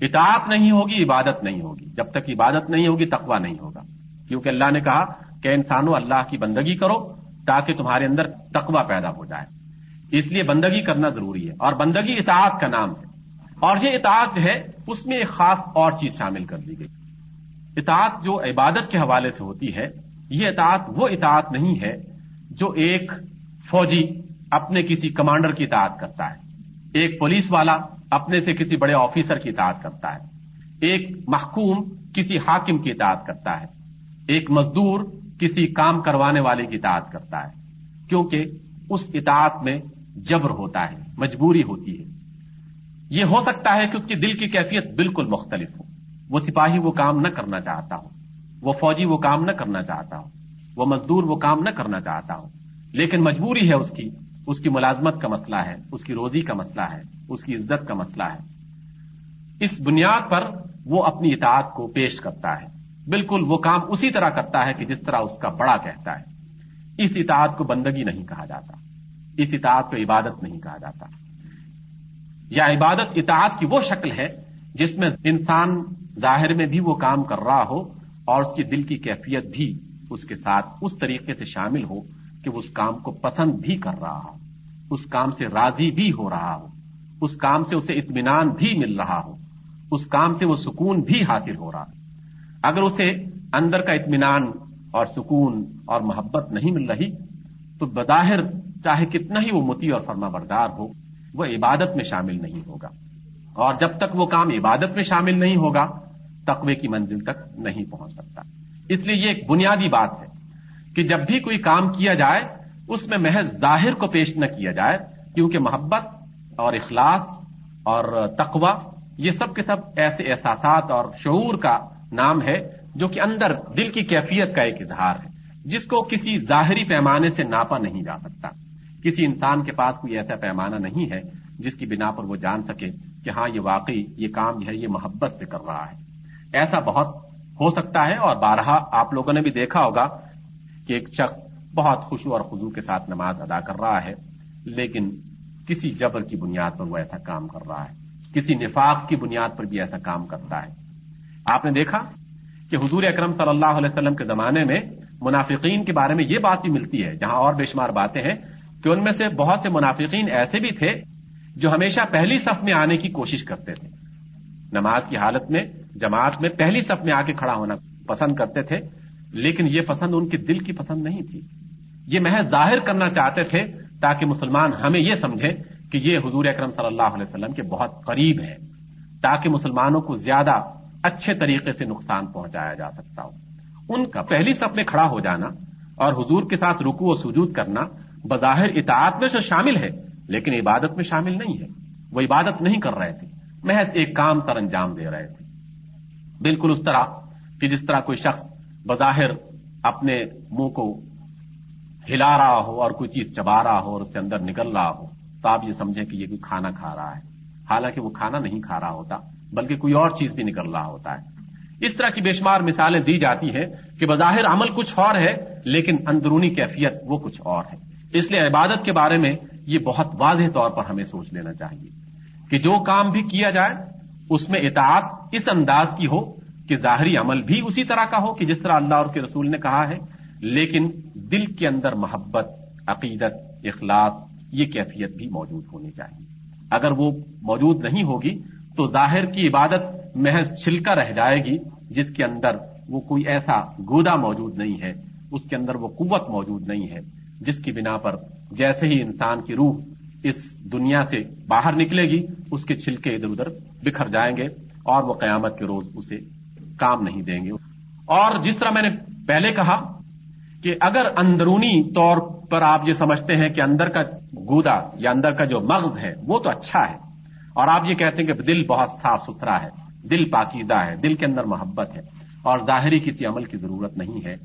اطاعت نہیں ہوگی، عبادت نہیں ہوگی۔ جب تک عبادت نہیں ہوگی تقوا نہیں ہوگا۔ کیونکہ اللہ نے کہا کہ انسانوں اللہ کی بندگی کرو تاکہ تمہارے اندر تقوا پیدا ہو جائے۔ اس لیے بندگی کرنا ضروری ہے۔ اور بندگی اطاعت کا نام ہے۔ اور یہ اطاعت جو ہے، اس میں ایک خاص اور چیز شامل کر دی گئی۔ اطاعت جو عبادت کے حوالے سے ہوتی ہے، یہ اطاعت وہ اطاعت نہیں ہے جو ایک فوجی اپنے کسی کمانڈر کی اطاعت کرتا ہے۔ ایک پولیس والا اپنے سے کسی بڑے آفیسر کی اطاعت کرتا ہے۔ ایک محکوم کسی حاکم کی اطاعت کرتا ہے۔ ایک مزدور کسی کام کروانے والے کی اطاعت کرتا ہے۔ کیونکہ اس اطاعت میں جبر ہوتا ہے، مجبوری ہوتی ہے۔ یہ ہو سکتا ہے کہ اس کی دل کی کیفیت بالکل مختلف ہو۔ وہ سپاہی وہ کام نہ کرنا چاہتا ہو۔ وہ فوجی وہ کام نہ کرنا چاہتا ہو۔ وہ مزدور وہ کام نہ کرنا چاہتا ہو۔ لیکن مجبوری ہے اس کی اس کی ملازمت کا مسئلہ ہے، اس کی روزی کا مسئلہ ہے، اس کی عزت کا مسئلہ ہے۔ اس بنیاد پر وہ اپنی اطاعت کو پیش کرتا ہے۔ بالکل وہ کام اسی طرح کرتا ہے کہ جس طرح اس کا بڑا کہتا ہے۔ اس اطاعت کو بندگی نہیں کہا جاتا۔ اس اطاعت کو عبادت نہیں کہا جاتا۔ یا عبادت اطاعت کی وہ شکل ہے جس میں انسان ظاہر میں بھی وہ کام کر رہا ہو اور اس کی دل کی کیفیت بھی اس کے ساتھ اس طریقے سے شامل ہو کہ وہ اس کام کو پسند بھی کر رہا ہو۔ اس کام سے راضی بھی ہو رہا ہو، اس کام سے اسے اطمینان بھی مل رہا ہو، اس کام سے وہ سکون بھی حاصل ہو رہا اگر اسے اندر کا اطمینان اور سکون اور محبت نہیں مل رہی، تو بظاہر چاہے کتنا ہی وہ متی اور فرما بردار ہو، وہ عبادت میں شامل نہیں ہوگا۔ اور جب تک وہ کام عبادت میں شامل نہیں ہوگا، تقوی کی منزل تک نہیں پہنچ سکتا۔ اس لیے یہ ایک بنیادی بات ہے کہ جب بھی کوئی کام کیا جائے اس میں محض ظاہر کو پیش نہ کیا جائے، کیونکہ محبت اور اخلاص اور تقوی، یہ سب کے سب ایسے احساسات اور شعور کا نام ہے، جو کہ اندر دل کی کیفیت کا ایک اظہار ہے، جس کو کسی ظاہری پیمانے سے ناپا نہیں جا سکتا۔ کسی انسان کے پاس کوئی ایسا پیمانہ نہیں ہے، جس کی بنا پر وہ جان سکے کہ ہاں یہ واقعی، یہ کام جو ہے، یہ محبت سے کر رہا ہے۔ ایسا بہت ہو سکتا ہے، اور بارہا آپ لوگوں نے بھی دیکھا ہوگا کہ ایک شخص بہت خوشو اور خزو کے ساتھ نماز ادا کر رہا ہے، لیکن کسی جبر کی بنیاد پر وہ ایسا کام کر رہا ہے، کسی نفاق کی بنیاد پر بھی ایسا کام کرتا ہے۔ آپ نے دیکھا کہ حضور اکرم صلی اللہ علیہ وسلم کے زمانے میں منافقین کے بارے میں یہ بات بھی ملتی ہے، جہاں اور بے شمار باتیں ہیں، کہ ان میں سے بہت سے منافقین ایسے بھی تھے جو ہمیشہ پہلی صف میں آنے کی کوشش کرتے تھے۔ نماز کی حالت میں، جماعت میں پہلی صف میں آ کے کھڑا ہونا پسند کرتے تھے، لیکن یہ پسند ان کے دل کی پسند نہیں تھی۔ یہ محض ظاہر کرنا چاہتے تھے تاکہ مسلمان ہمیں یہ سمجھیں کہ یہ حضور اکرم صلی اللہ علیہ وسلم کے بہت قریب ہے تاکہ مسلمانوں کو زیادہ اچھے طریقے سے نقصان پہنچایا جا سکتا ہو۔ ان کا پہلی صف میں کھڑا ہو جانا اور حضور کے ساتھ رکو و سجود کرنا بظاہر اطاعت میں سے شامل ہے، لیکن عبادت میں شامل نہیں ہے۔ وہ عبادت نہیں کر رہے تھے، محض ایک کام سر انجام دے رہے تھے۔ بالکل اس طرح کہ جس طرح کوئی شخص بظاہر اپنے منہ کو ہلا رہا ہو اور کوئی چیز چبا رہا ہو اور اس کے اندر نکل رہا ہو، تو آپ یہ سمجھیں کہ یہ کوئی کھانا کھا رہا ہے۔ حالانکہ وہ کھانا نہیں کھا رہا ہوتا، بلکہ کوئی اور چیز بھی نکل رہا ہوتا ہے۔ اس طرح کی بے شمار مثالیں دی جاتی ہیں کہ بظاہر عمل کچھ اور ہے، لیکن اندرونی کیفیت وہ کچھ اور ہے۔ اس لیے عبادت کے بارے میں یہ بہت واضح طور پر ہمیں سوچ لینا چاہیے کہ جو کام بھی کیا جائے، اس میں اطاعت اس انداز کی ہو کہ ظاہری عمل بھی اسی طرح کا ہو کہ جس طرح اللہ اور کے رسول نے کہا ہے۔ لیکن دل کے اندر محبت، عقیدت، اخلاص، یہ کیفیت بھی موجود ہونی چاہیے۔ اگر وہ موجود نہیں ہوگی تو ظاہر کی عبادت محض چھلکا رہ جائے گی، جس کے اندر وہ کوئی ایسا گودا موجود نہیں ہے، اس کے اندر وہ قوت موجود نہیں ہے، جس کی بنا پر جیسے ہی انسان کی روح اس دنیا سے باہر نکلے گی، اس کے چھلکے ادھر ادھر بکھر جائیں گے اور وہ قیامت کے روز اسے کام نہیں دیں گے۔ اور جس طرح میں نے پہلے کہا کہ اگر اندرونی طور پر آپ یہ سمجھتے ہیں کہ اندر کا گودا یا اندر کا جو مغز ہے، وہ تو اچھا ہے۔ اور آپ یہ کہتے ہیں کہ دل بہت صاف ستھرا ہے، دل پاکیزہ ہے، دل کے اندر محبت ہے، اور ظاہری کسی عمل کی ضرورت نہیں ہے،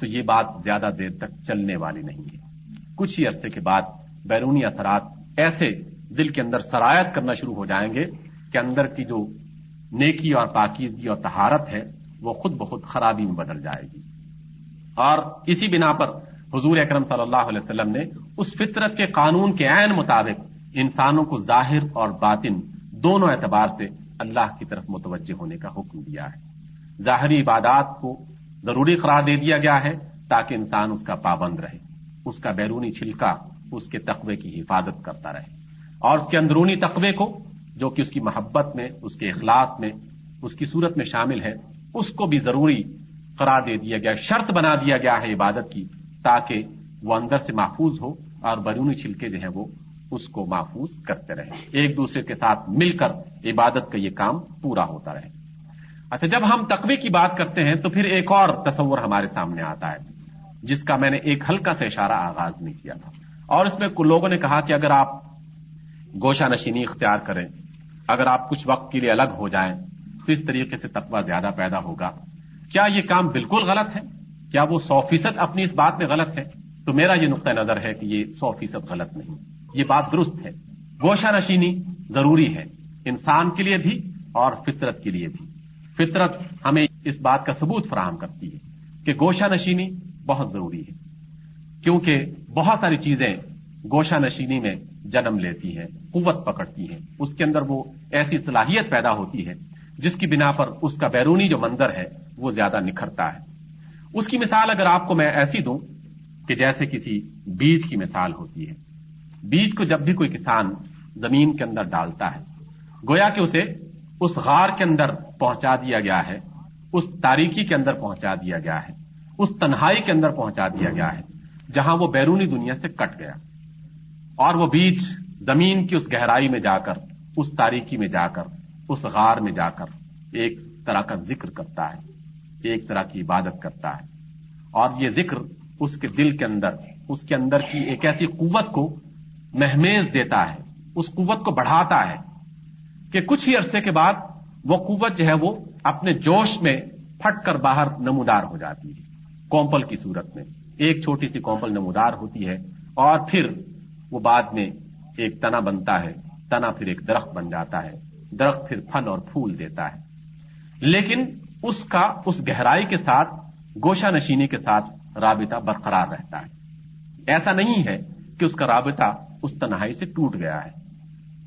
تو یہ بات زیادہ دیر تک چلنے والی نہیں ہے۔ کچھ ہی عرصے کے بعد بیرونی اثرات ایسے دل کے اندر سرایت کرنا شروع ہو جائیں گے کہ اندر کی جو نیکی اور پاکیزگی اور تہارت ہے، وہ خود بخود خرابی میں بدل جائے گی۔ اور اسی بنا پر حضور اکرم صلی اللہ علیہ وسلم نے اس فطرت کے قانون کے عین مطابق انسانوں کو ظاہر اور باطن دونوں اعتبار سے اللہ کی طرف متوجہ ہونے کا حکم دیا ہے۔ ظاہری عبادات کو ضروری قرار دے دیا گیا ہے تاکہ انسان اس کا پابند رہے، اس کا بیرونی چھلکا، اس کے تقوے کی حفاظت کرتا رہے۔ اور اس کے اندرونی تقوے کو جو کہ اس کی محبت میں، اس کے اخلاص میں، اس کی صورت میں شامل ہے، اس کو بھی ضروری قرار دے دیا گیا، شرط بنا دیا گیا ہے عبادت کی، تاکہ وہ اندر سے محفوظ ہو اور بیرونی چھلکے جو ہیں وہ اس کو محفوظ کرتے رہے ایک دوسرے کے ساتھ مل کر عبادت کا یہ کام پورا ہوتا رہے۔ اچھا جب ہم تقوی کی بات کرتے ہیں تو پھر ایک اور تصور ہمارے سامنے آتا ہے، جس کا میں نے ایک ہلکا سے اشارہ آغاز نہیں کیا تھا۔ اور اس میں لوگوں نے کہا کہ اگر آپ گوشہ نشینی اختیار کریں، اگر آپ کچھ وقت کے لیے الگ ہو جائیں، تو اس طریقے سے تقوی زیادہ پیدا ہوگا۔ کیا یہ کام بالکل غلط ہے؟ کیا وہ سو فیصد اپنی اس بات میں غلط ہے؟ تو میرا یہ نقطۂ نظر ہے کہ یہ سو فیصد غلط نہیں۔ یہ بات درست ہے۔ گوشہ نشینی ضروری ہے، انسان کے لیے بھی اور فطرت کے لیے بھی۔ فطرت ہمیں اس بات کا ثبوت فراہم کرتی ہے کہ گوشہ نشینی بہت ضروری ہے۔ کیونکہ بہت ساری چیزیں گوشہ نشینی میں جنم لیتی ہیں، قوت پکڑتی ہیں۔ اس کے اندر وہ ایسی صلاحیت پیدا ہوتی ہے جس کی بنا پر اس کا بیرونی جو منظر ہے وہ زیادہ نکھرتا ہے۔ اس کی مثال اگر آپ کو میں ایسی دوں کہ جیسے کسی بیج کی مثال ہوتی ہے۔ بیج کو جب بھی کوئی کسان زمین کے اندر ڈالتا ہے، گویا کہ اسے اس غار کے اندر پہنچا دیا گیا ہے، اس تاریکی کے اندر پہنچا دیا گیا ہے، اس تنہائی کے اندر پہنچا دیا گیا ہے، جہاں وہ بیرونی دنیا سے کٹ گیا۔ اور وہ بیچ زمین کی اس گہرائی میں جا کر، اس تاریکی میں جا کر اس غار میں جا کر ایک طرح کا ذکر کرتا ہے، ایک طرح کی عبادت کرتا ہے۔ اور یہ ذکر اس کے دل کے اندر، اس کے اندر کی ایک ایسی قوت کو مہمیز دیتا ہے، اس قوت کو بڑھاتا ہے کہ کچھ ہی عرصے کے بعد وہ قوت جو ہے وہ اپنے جوش میں پھٹ کر باہر نمودار ہو جاتی ہے۔ کومپل کی صورت میں ایک چھوٹی سی کومپل نمودار ہوتی ہے اور پھر وہ بعد میں ایک تنا بنتا ہے، تنا پھر ایک درخت بن جاتا ہے۔ درخت پھر پھل اور پھول دیتا ہے۔ لیکن اس کا، اس گہرائی کے ساتھ، گوشہ نشینی کے ساتھ رابطہ برقرار رہتا ہے۔ ایسا نہیں ہے کہ اس کا رابطہ اس تنہائی سے ٹوٹ گیا ہے۔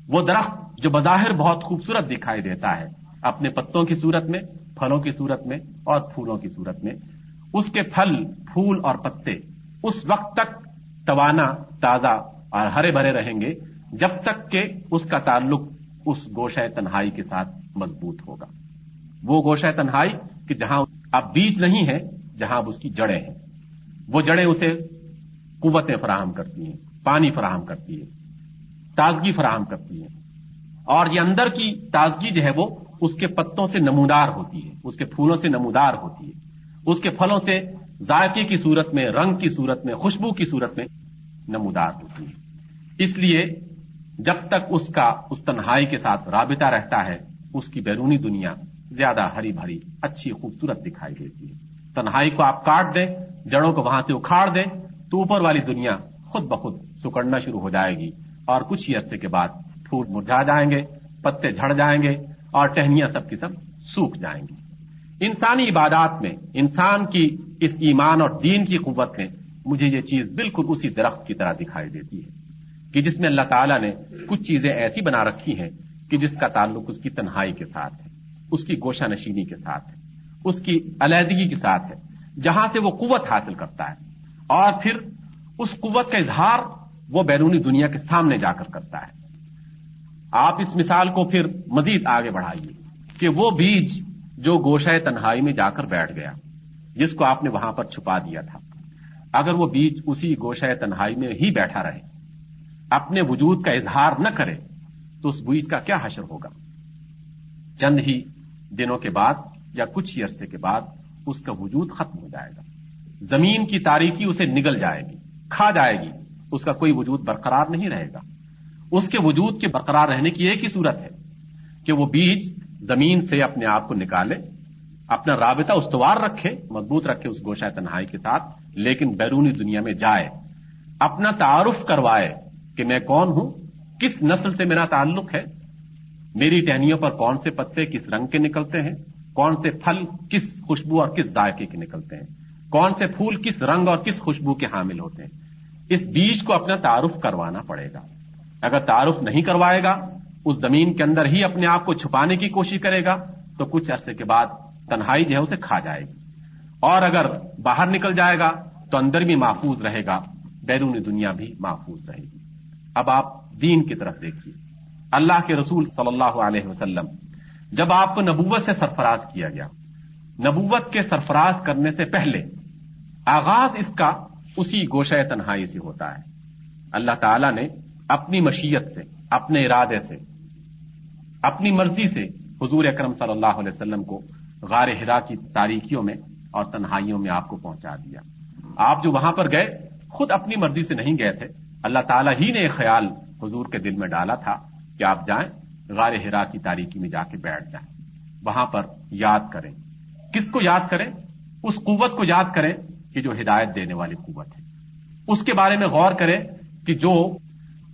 وہ درخت جو بظاہر بہت خوبصورت دکھائی دیتا ہے، اپنے پتوں کی صورت میں، پھلوں کی صورت میں اور پھولوں کی صورت میں، اس کے پھل، پھول اور پتے اس وقت تک توانا، تازہ اور ہرے بھرے رہیں گے جب تک کہ اس کا تعلق اس گوشہ تنہائی کے ساتھ مضبوط ہوگا۔ وہ گوشہ تنہائی کہ جہاں اب بیج نہیں ہے، جہاں اب اس کی جڑیں ہیں۔ وہ جڑیں اسے قوتیں فراہم کرتی ہیں، پانی فراہم کرتی ہے تازگی فراہم کرتی ہے اور یہ اندر کی تازگی جو ہے وہ اس کے پتوں سے نمودار ہوتی ہے، اس کے پھولوں سے نمودار ہوتی ہے۔ اس کے پھلوں سے ذائقے کی صورت میں، رنگ کی صورت میں، خوشبو کی صورت میں نمودار ہوتی ہے۔ اس لیے جب تک اس کا اس تنہائی کے ساتھ رابطہ رہتا ہے، اس کی بیرونی دنیا زیادہ ہری بھری، اچھی، خوبصورت دکھائی دیتی ہے۔ تنہائی کو آپ کاٹ دیں، جڑوں کو وہاں سے اکھاڑ دیں، تو اوپر والی دنیا خود بخود سکڑنا شروع ہو جائے گی اور کچھ ہی عرصے کے بعد پھول مرجھا جائیں گے، پتے جھڑ جائیں گے اور ٹہنیاں سب کی سب سوکھ جائیں گی۔ انسانی عبادات میں انسان کی اس ایمان اور دین کی قوت میں مجھے یہ چیز بالکل اسی درخت کی طرح دکھائی دیتی ہے۔ کہ جس میں اللہ تعالیٰ نے کچھ چیزیں ایسی بنا رکھی ہیں کہ جس کا تعلق اس کی تنہائی کے ساتھ ہے، اس کی گوشہ نشینی کے ساتھ ہے، اس کی علیحدگی کے ساتھ ہے، جہاں سے وہ قوت حاصل کرتا ہے۔ اور پھر اس قوت کا اظہار وہ بیرونی دنیا کے سامنے جا کر کرتا ہے۔ آپ اس مثال کو پھر مزید آگے بڑھائیے کہ وہ بیج جو گوشہ تنہائی میں جا کر بیٹھ گیا، جس کو آپ نے وہاں پر چھپا دیا تھا، اگر وہ بیج اسی گوشہ تنہائی میں ہی بیٹھا رہے اپنے وجود کا اظہار نہ کرے تو اس بیج کا کیا حشر ہوگا؟ چند ہی دنوں کے بعد یا کچھ ہی عرصے کے بعد اس کا وجود ختم ہو جائے گا۔ زمین کی تاریخی اسے نگل جائے گی، کھا جائے گی، اس کا کوئی وجود برقرار نہیں رہے گا۔ اس کے وجود کے برقرار رہنے کی ایک ہی صورت ہے کہ وہ بیج زمین سے اپنے آپ کو نکالے، اپنا رابطہ استوار رکھے، مضبوط رکھے اس گوشہ تنہائی کے ساتھ، لیکن بیرونی دنیا میں جائے، اپنا تعارف کروائے کہ میں کون ہوں؟ کس نسل سے میرا تعلق ہے؟ میری ٹہنیوں پر کون سے پتے کس رنگ کے نکلتے ہیں؟ کون سے پھل کس خوشبو اور کس ذائقے کے نکلتے ہیں؟ کون سے پھول کس رنگ اور کس خوشبو کے حامل ہوتے ہیں؟ اس بیج کو اپنا تعارف کروانا پڑے گا۔ اگر تعارف نہیں کروائے گا، اس زمین کے اندر ہی اپنے آپ کو چھپانے کی کوشش کرے گا، تو کچھ عرصے کے بعد تنہائی جو ہے اسے کھا جائے گی۔ اور اگر باہر نکل جائے گا، تو اندر بھی محفوظ رہے گا بیرونی دنیا بھی محفوظ رہے گی۔ اب آپ دین کی طرف دیکھیے۔ اللہ کے رسول صلی اللہ علیہ وسلم، جب آپ کو نبوت سے سرفراز کیا گیا، نبوت کے سرفراز کرنے سے پہلے آغاز اس کا اسی گوشہ تنہائی سے ہوتا ہے۔ اللہ تعالی نے اپنی مشیت سے، اپنے ارادے سے، اپنی مرضی سے حضور اکرم صلی اللہ علیہ وسلم کو غار ہرا کی تاریکیوں میں اور تنہائیوں میں آپ کو پہنچا دیا۔ آپ جو وہاں پر گئے، خود اپنی مرضی سے نہیں گئے تھے اللہ تعالیٰ ہی نے خیال حضور کے دل میں ڈالا تھا کہ آپ جائیں، غار ہرا کی تاریکی میں جا کے بیٹھ جائیں۔ وہاں پر یاد کریں۔ کس کو یاد کریں؟ اس قوت کو یاد کریں کہ جو ہدایت دینے والی قوت ہے۔ اس کے بارے میں غور کریں کہ جو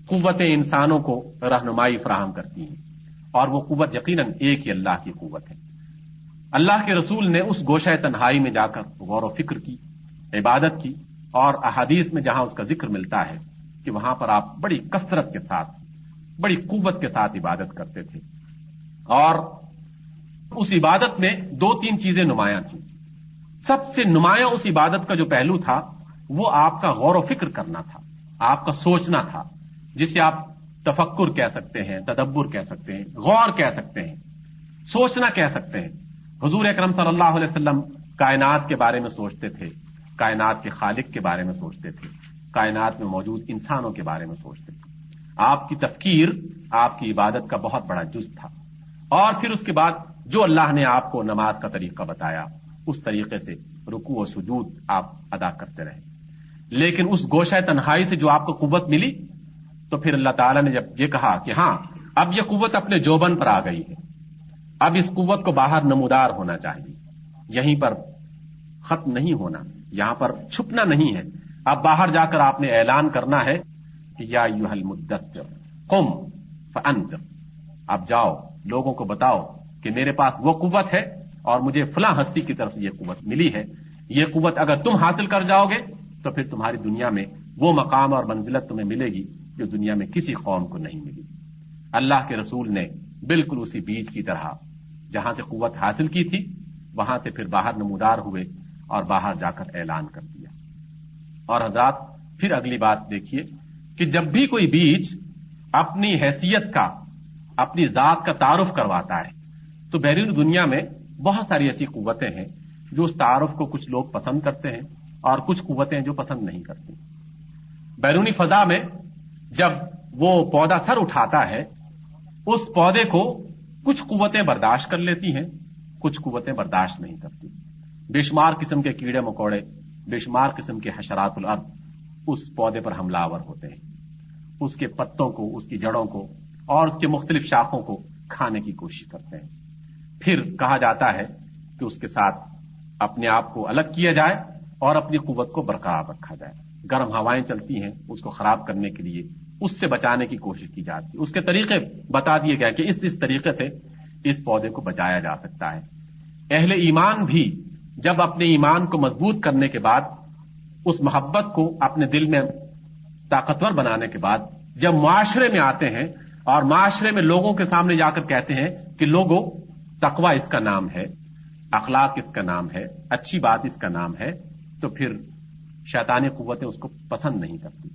قوتیں انسانوں کو رہنمائی فراہم کرتی ہیں، اور وہ قوت یقیناً ایک ہی اللہ کی قوت ہے۔ اللہ کے رسول نے اس گوشہ تنہائی میں جا کر غور و فکر کی، عبادت کی، اور احادیث میں جہاں اس کا ذکر ملتا ہے کہ وہاں پر آپ بڑی کثرت کے ساتھ، بڑی قوت کے ساتھ عبادت کرتے تھے۔ اور اس عبادت میں دو تین چیزیں نمایاں تھیں۔ سب سے نمایاں اس عبادت کا جو پہلو تھا، وہ آپ کا غور و فکر کرنا تھا، آپ کا سوچنا تھا، جسے آپ تفکر کہہ سکتے ہیں، تدبر کہہ سکتے ہیں، غور کہہ سکتے ہیں، سوچنا کہہ سکتے ہیں۔ حضور اکرم صلی اللہ علیہ وسلم کائنات کے بارے میں سوچتے تھے، کائنات کے خالق کے بارے میں سوچتے تھے۔ کائنات میں موجود انسانوں کے بارے میں سوچتے تھے۔ آپ کی تفکیر آپ کی عبادت کا بہت بڑا جز تھا۔ اور پھر اس کے بعد جو اللہ نے آپ کو نماز کا طریقہ بتایا، اس طریقے سے رکو و سجود آپ ادا کرتے رہے۔ لیکن اس گوشہ تنہائی سے جو آپ کو قوت ملی، تو پھر اللہ تعالیٰ نے جب یہ کہا کہ ہاں اب یہ قوت اپنے جوبن پر آ گئی ہے۔ اب اس قوت کو باہر نمودار ہونا چاہیے۔ یہیں پر ختم نہیں ہونا، یہاں پر چھپنا نہیں ہے۔ اب باہر جا کر آپ نے اعلان کرنا ہے کہ یا یو حل قم فانذر اب جاؤ، لوگوں کو بتاؤ کہ میرے پاس وہ قوت ہے اور مجھے فلاں ہستی کی طرف یہ قوت ملی ہے۔ یہ قوت اگر تم حاصل کر جاؤ گے تو پھر تمہاری دنیا میں وہ مقام اور منزلت تمہیں ملے گی جو دنیا میں کسی قوم کو نہیں ملی۔ اللہ کے رسول نے بالکل اسی بیج کی طرح جہاں سے قوت حاصل کی تھی، وہاں سے پھر باہر نمودار ہوئے اور باہر جا کر اعلان کر دیا۔ اور حضرات، پھر اگلی بات دیکھیے کہ جب بھی کوئی بیج اپنی حیثیت کا، اپنی ذات کا تعارف کرواتا ہے، تو بیرون دنیا میں بہت ساری ایسی قوتیں ہیں جو اس تعارف کو کچھ لوگ پسند کرتے ہیں اور کچھ قوتیں جو پسند نہیں کرتی۔ بیرونی فضا میں جب وہ پودا سر اٹھاتا ہے، اس پودے کو کچھ قوتیں برداشت کر لیتی ہیں، کچھ قوتیں برداشت نہیں کرتی۔ بے شمار قسم کے کیڑے مکوڑے بے شمار قسم کے حشرات الارض اس پودے پر حملہ آور ہوتے ہیں۔ اس کے پتوں کو، اس کی جڑوں کو اور اس کے مختلف شاخوں کو کھانے کی کوشش کرتے ہیں۔ پھر کہا جاتا ہے کہ اس کے ساتھ اپنے آپ کو الگ کیا جائے اور اپنی قوت کو برقرار رکھا جائے۔ گرم ہوائیں چلتی ہیں، اس کو خراب کرنے کے لیے اس سے بچانے کی کوشش کی جاتی ہے۔ اس کے طریقے بتا دیے گئے کہ اس اس طریقے سے اس پودے کو بچایا جا سکتا ہے۔ اہل ایمان بھی جب اپنے ایمان کو مضبوط کرنے کے بعد، اس محبت کو اپنے دل میں طاقتور بنانے کے بعد، جب معاشرے میں آتے ہیں اور معاشرے میں لوگوں کے سامنے جا کر کہتے ہیں کہ لوگوں تقوا اس کا نام ہے، اخلاق اس کا نام ہے، اچھی بات اس کا نام ہے، تو پھر شیطانی قوتیں اس کو پسند نہیں کرتی۔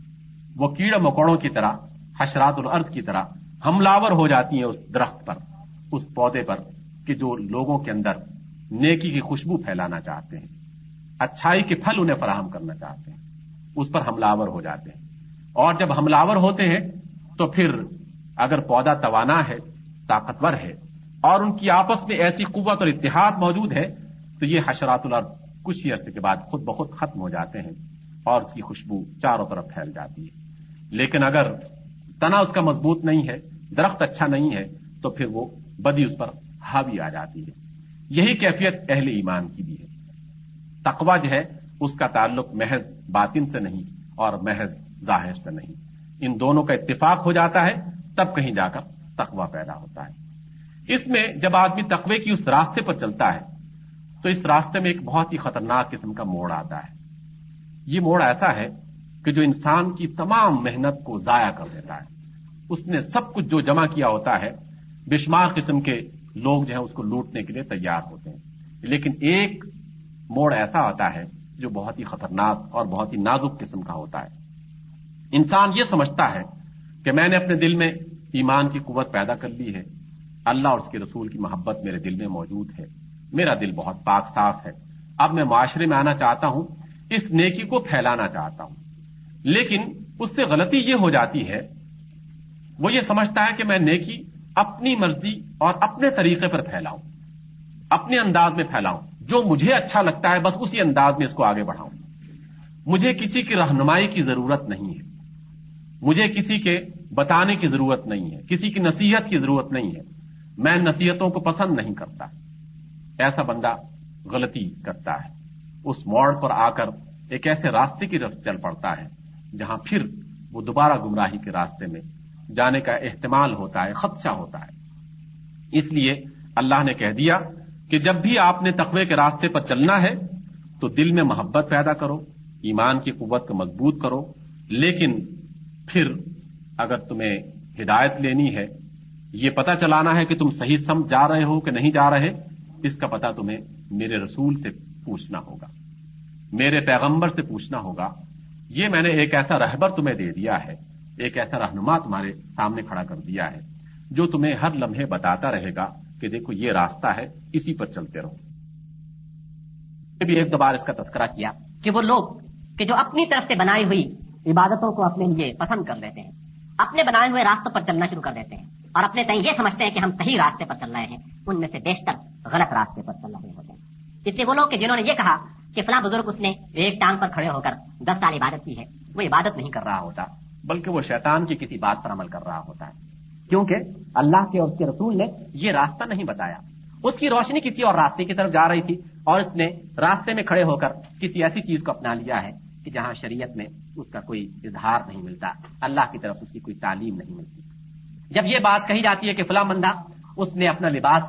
وہ کیڑے مکوڑوں کی طرح، حشرات الارض کی طرح حملاور ہو جاتی ہیں اس درخت پر، اس پودے پر، کہ جو لوگوں کے اندر نیکی کی خوشبو پھیلانا چاہتے ہیں۔ اچھائی کے پھل انہیں فراہم کرنا چاہتے ہیں۔ اس پر حملاور ہو جاتے ہیں۔ اور جب حملاور ہوتے ہیں، تو پھر اگر پودا توانا ہے، طاقتور ہے، اور ان کی آپس میں ایسی قوت اور اتحاد موجود ہے، تو یہ حشرات الارض کچھ ہی عرصے کے بعد خود بخود ختم ہو جاتے ہیں اور اس کی خوشبو چاروں طرف پھیل جاتی ہے۔ لیکن اگر تنا اس کا مضبوط نہیں ہے، درخت اچھا نہیں ہے، تو پھر وہ بدی اس پر حاوی آ جاتی ہے۔ یہی کیفیت اہل ایمان کی بھی ہے۔ تقوا جو ہے، اس کا تعلق محض باطن سے نہیں اور محض ظاہر سے نہیں۔ ان دونوں کا اتفاق ہو جاتا ہے، تب کہیں جا کر تقوا پیدا ہوتا ہے۔ اس میں جب آدمی تقوی کی اس راستے پر چلتا ہے، تو اس راستے میں ایک بہت ہی خطرناک قسم کا موڑ آتا ہے۔ یہ موڑ ایسا ہے کہ جو انسان کی تمام محنت کو ضائع کر دیتا ہے۔ اس نے سب کچھ جو جمع کیا ہوتا ہے، بے شمار قسم کے لوگ جو ہے اس کو لوٹنے کے لیے تیار ہوتے ہیں۔ لیکن ایک موڑ ایسا آتا ہے جو بہت ہی خطرناک اور بہت ہی نازک قسم کا ہوتا ہے۔ انسان یہ سمجھتا ہے کہ میں نے اپنے دل میں ایمان کی قوت پیدا کر لی ہے۔ اللہ اور اس کے رسول کی محبت میرے دل میں موجود ہے۔ میرا دل بہت پاک صاف ہے۔ اب میں معاشرے میں آنا چاہتا ہوں، اس نیکی کو پھیلانا چاہتا ہوں۔ لیکن اس سے غلطی یہ ہو جاتی ہے، وہ یہ سمجھتا ہے کہ میں نیکی اپنی مرضی اور اپنے طریقے پر پھیلاؤں، اپنے انداز میں پھیلاؤں۔ جو مجھے اچھا لگتا ہے، بس اسی انداز میں اس کو آگے بڑھاؤں۔ مجھے کسی کی رہنمائی کی ضرورت نہیں ہے۔ مجھے کسی کے بتانے کی ضرورت نہیں ہے۔ کسی کی نصیحت کی ضرورت نہیں ہے۔ میں نصیحتوں کو پسند نہیں کرتا۔ ایسا بندہ غلطی کرتا ہے۔ اس موڑ پر آ کر ایک ایسے راستے کی رفت چل پڑتا ہے، جہاں پھر وہ دوبارہ گمراہی کے راستے میں جانے کا احتمال ہوتا ہے، خدشہ ہوتا ہے۔ اس لیے اللہ نے کہہ دیا کہ جب بھی آپ نے تقوی کے راستے پر چلنا ہے، تو دل میں محبت پیدا کرو، ایمان کی قوت کو مضبوط کرو۔ لیکن پھر اگر تمہیں ہدایت لینی ہے، یہ پتا چلانا ہے کہ تم صحیح سمجھ جا رہے ہو کہ نہیں جا رہے، اس کا پتا تمہیں میرے رسول سے پوچھنا ہوگا، میرے پیغمبر سے پوچھنا ہوگا۔ یہ میں نے ایک ایسا رہبر تمہیں دے دیا ہے۔ ایک ایسا رہنما تمہارے سامنے کھڑا کر دیا ہے، جو تمہیں ہر لمحے بتاتا رہے گا کہ دیکھو یہ راستہ ہے، اسی پر چلتے رہو۔ بھی ایک دوبارہ اس کا تذکرہ کیا۔ کہ وہ لوگ، کہ جو اپنی طرف سے بنائی ہوئی عبادتوں کو اپنے لیے پسند کر لیتے ہیں، اپنے بنائے ہوئے راستوں پر چلنا شروع کر دیتے ہیں۔ اور اپنے تئیں یہ سمجھتے ہیں کہ ہم صحیح راستے پر چل رہے ہیں، ان میں سے بیشتر غلط راستے پر چل رہے ہوتے ہیں۔ اس لیے وہ لوگ کہ جنہوں نے یہ کہا کہ فلاں بزرگ اس نے ایک ٹانگ پر کھڑے ہو کر دس سال عبادت کی ہے، وہ عبادت نہیں کر رہا ہوتا۔ بلکہ وہ شیطان کی کسی بات پر عمل کر رہا ہوتا ہے۔ کیونکہ اللہ کے اور اس کے رسول نے یہ راستہ نہیں بتایا۔ اس کی روشنی کسی اور راستے کی طرف جا رہی تھی اور اس نے راستے میں کھڑے ہو کر کسی ایسی چیز کو اپنا لیا ہے کہ جہاں شریعت میں اس کا کوئی اظہار نہیں ملتا، اللہ کی طرف اس کی کوئی تعلیم نہیں ملتی۔ جب یہ بات کہی جاتی ہے کہ فلاں بندہ اس نے اپنا لباس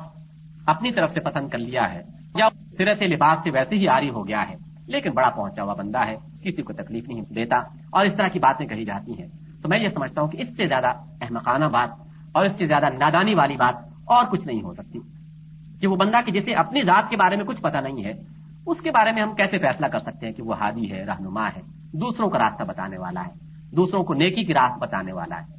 اپنی طرف سے پسند کر لیا ہے یا سرے سے لباس سے ویسے ہی آری ہو گیا ہے، لیکن بڑا پہنچا ہوا بندہ ہے، کسی کو تکلیف نہیں دیتا اور اس طرح کی باتیں کہی جاتی ہیں۔ تو میں یہ سمجھتا ہوں کہ اس سے زیادہ احمقانہ بات اور اس سے زیادہ نادانی والی بات اور کچھ نہیں ہو سکتی۔ کہ وہ بندہ کہ جسے اپنی ذات کے بارے میں کچھ پتا نہیں ہے، اس کے بارے میں ہم کیسے فیصلہ کر سکتے ہیں کہ وہ ہادی ہے، رہنما ہے، دوسروں کا راستہ بتانے والا ہے، دوسروں کو نیکی کی راست بتانے والا ہے۔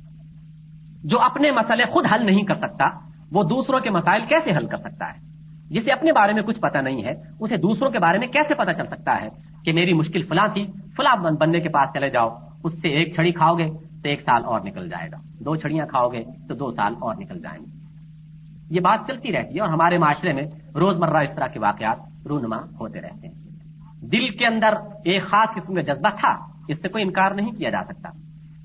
جو اپنے مسئلے خود حل نہیں کر سکتا، وہ دوسروں کے مسائل کیسے حل کر سکتا ہے؟ جسے اپنے بارے میں کچھ پتا نہیں ہے، اسے دوسروں کے بارے میں کیسے پتا چل سکتا ہے کہ میری مشکل فلاں تھی، فلاں بننے کے پاس چلے جاؤ، اس سے ایک چھڑی کھاؤ گے تو ایک سال اور نکل جائے گا۔ دو چھڑیاں کھاؤ گے تو دو سال اور نکل جائیں گے۔ یہ بات چلتی رہتی ہے اور ہمارے معاشرے میں روزمرہ اس طرح کے واقعات رونما ہوتے رہتے ہیں۔ دل کے اندر ایک خاص قسم کا جذبہ تھا، اس سے کوئی انکار نہیں کیا جا سکتا۔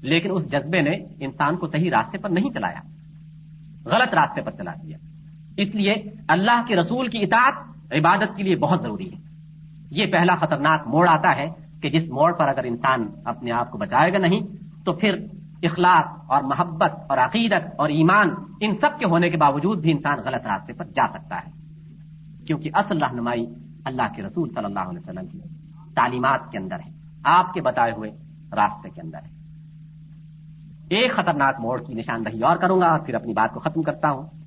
لیکن اس جذبے نے انسان کو صحیح راستے پر نہیں چلایا، غلط راستے پر چلا دیا۔ اس لیے اللہ کے رسول کی اطاعت عبادت کے لیے بہت ضروری ہے۔ یہ پہلا خطرناک موڑ آتا ہے کہ جس موڑ پر اگر انسان اپنے آپ کو بچائے گا نہیں، تو پھر اخلاق اور محبت اور عقیدت اور ایمان ان سب کے ہونے کے باوجود بھی انسان غلط راستے پر جا سکتا ہے۔ کیونکہ اصل رہنمائی اللہ کے رسول صلی اللہ علیہ وسلم کی تعلیمات کے اندر ہے، آپ کے بتائے ہوئے راستے کے اندر ہے۔ ایک خطرناک موڑ کی نشاندہی اور کروں گا اور پھر اپنی بات کو ختم کرتا ہوں۔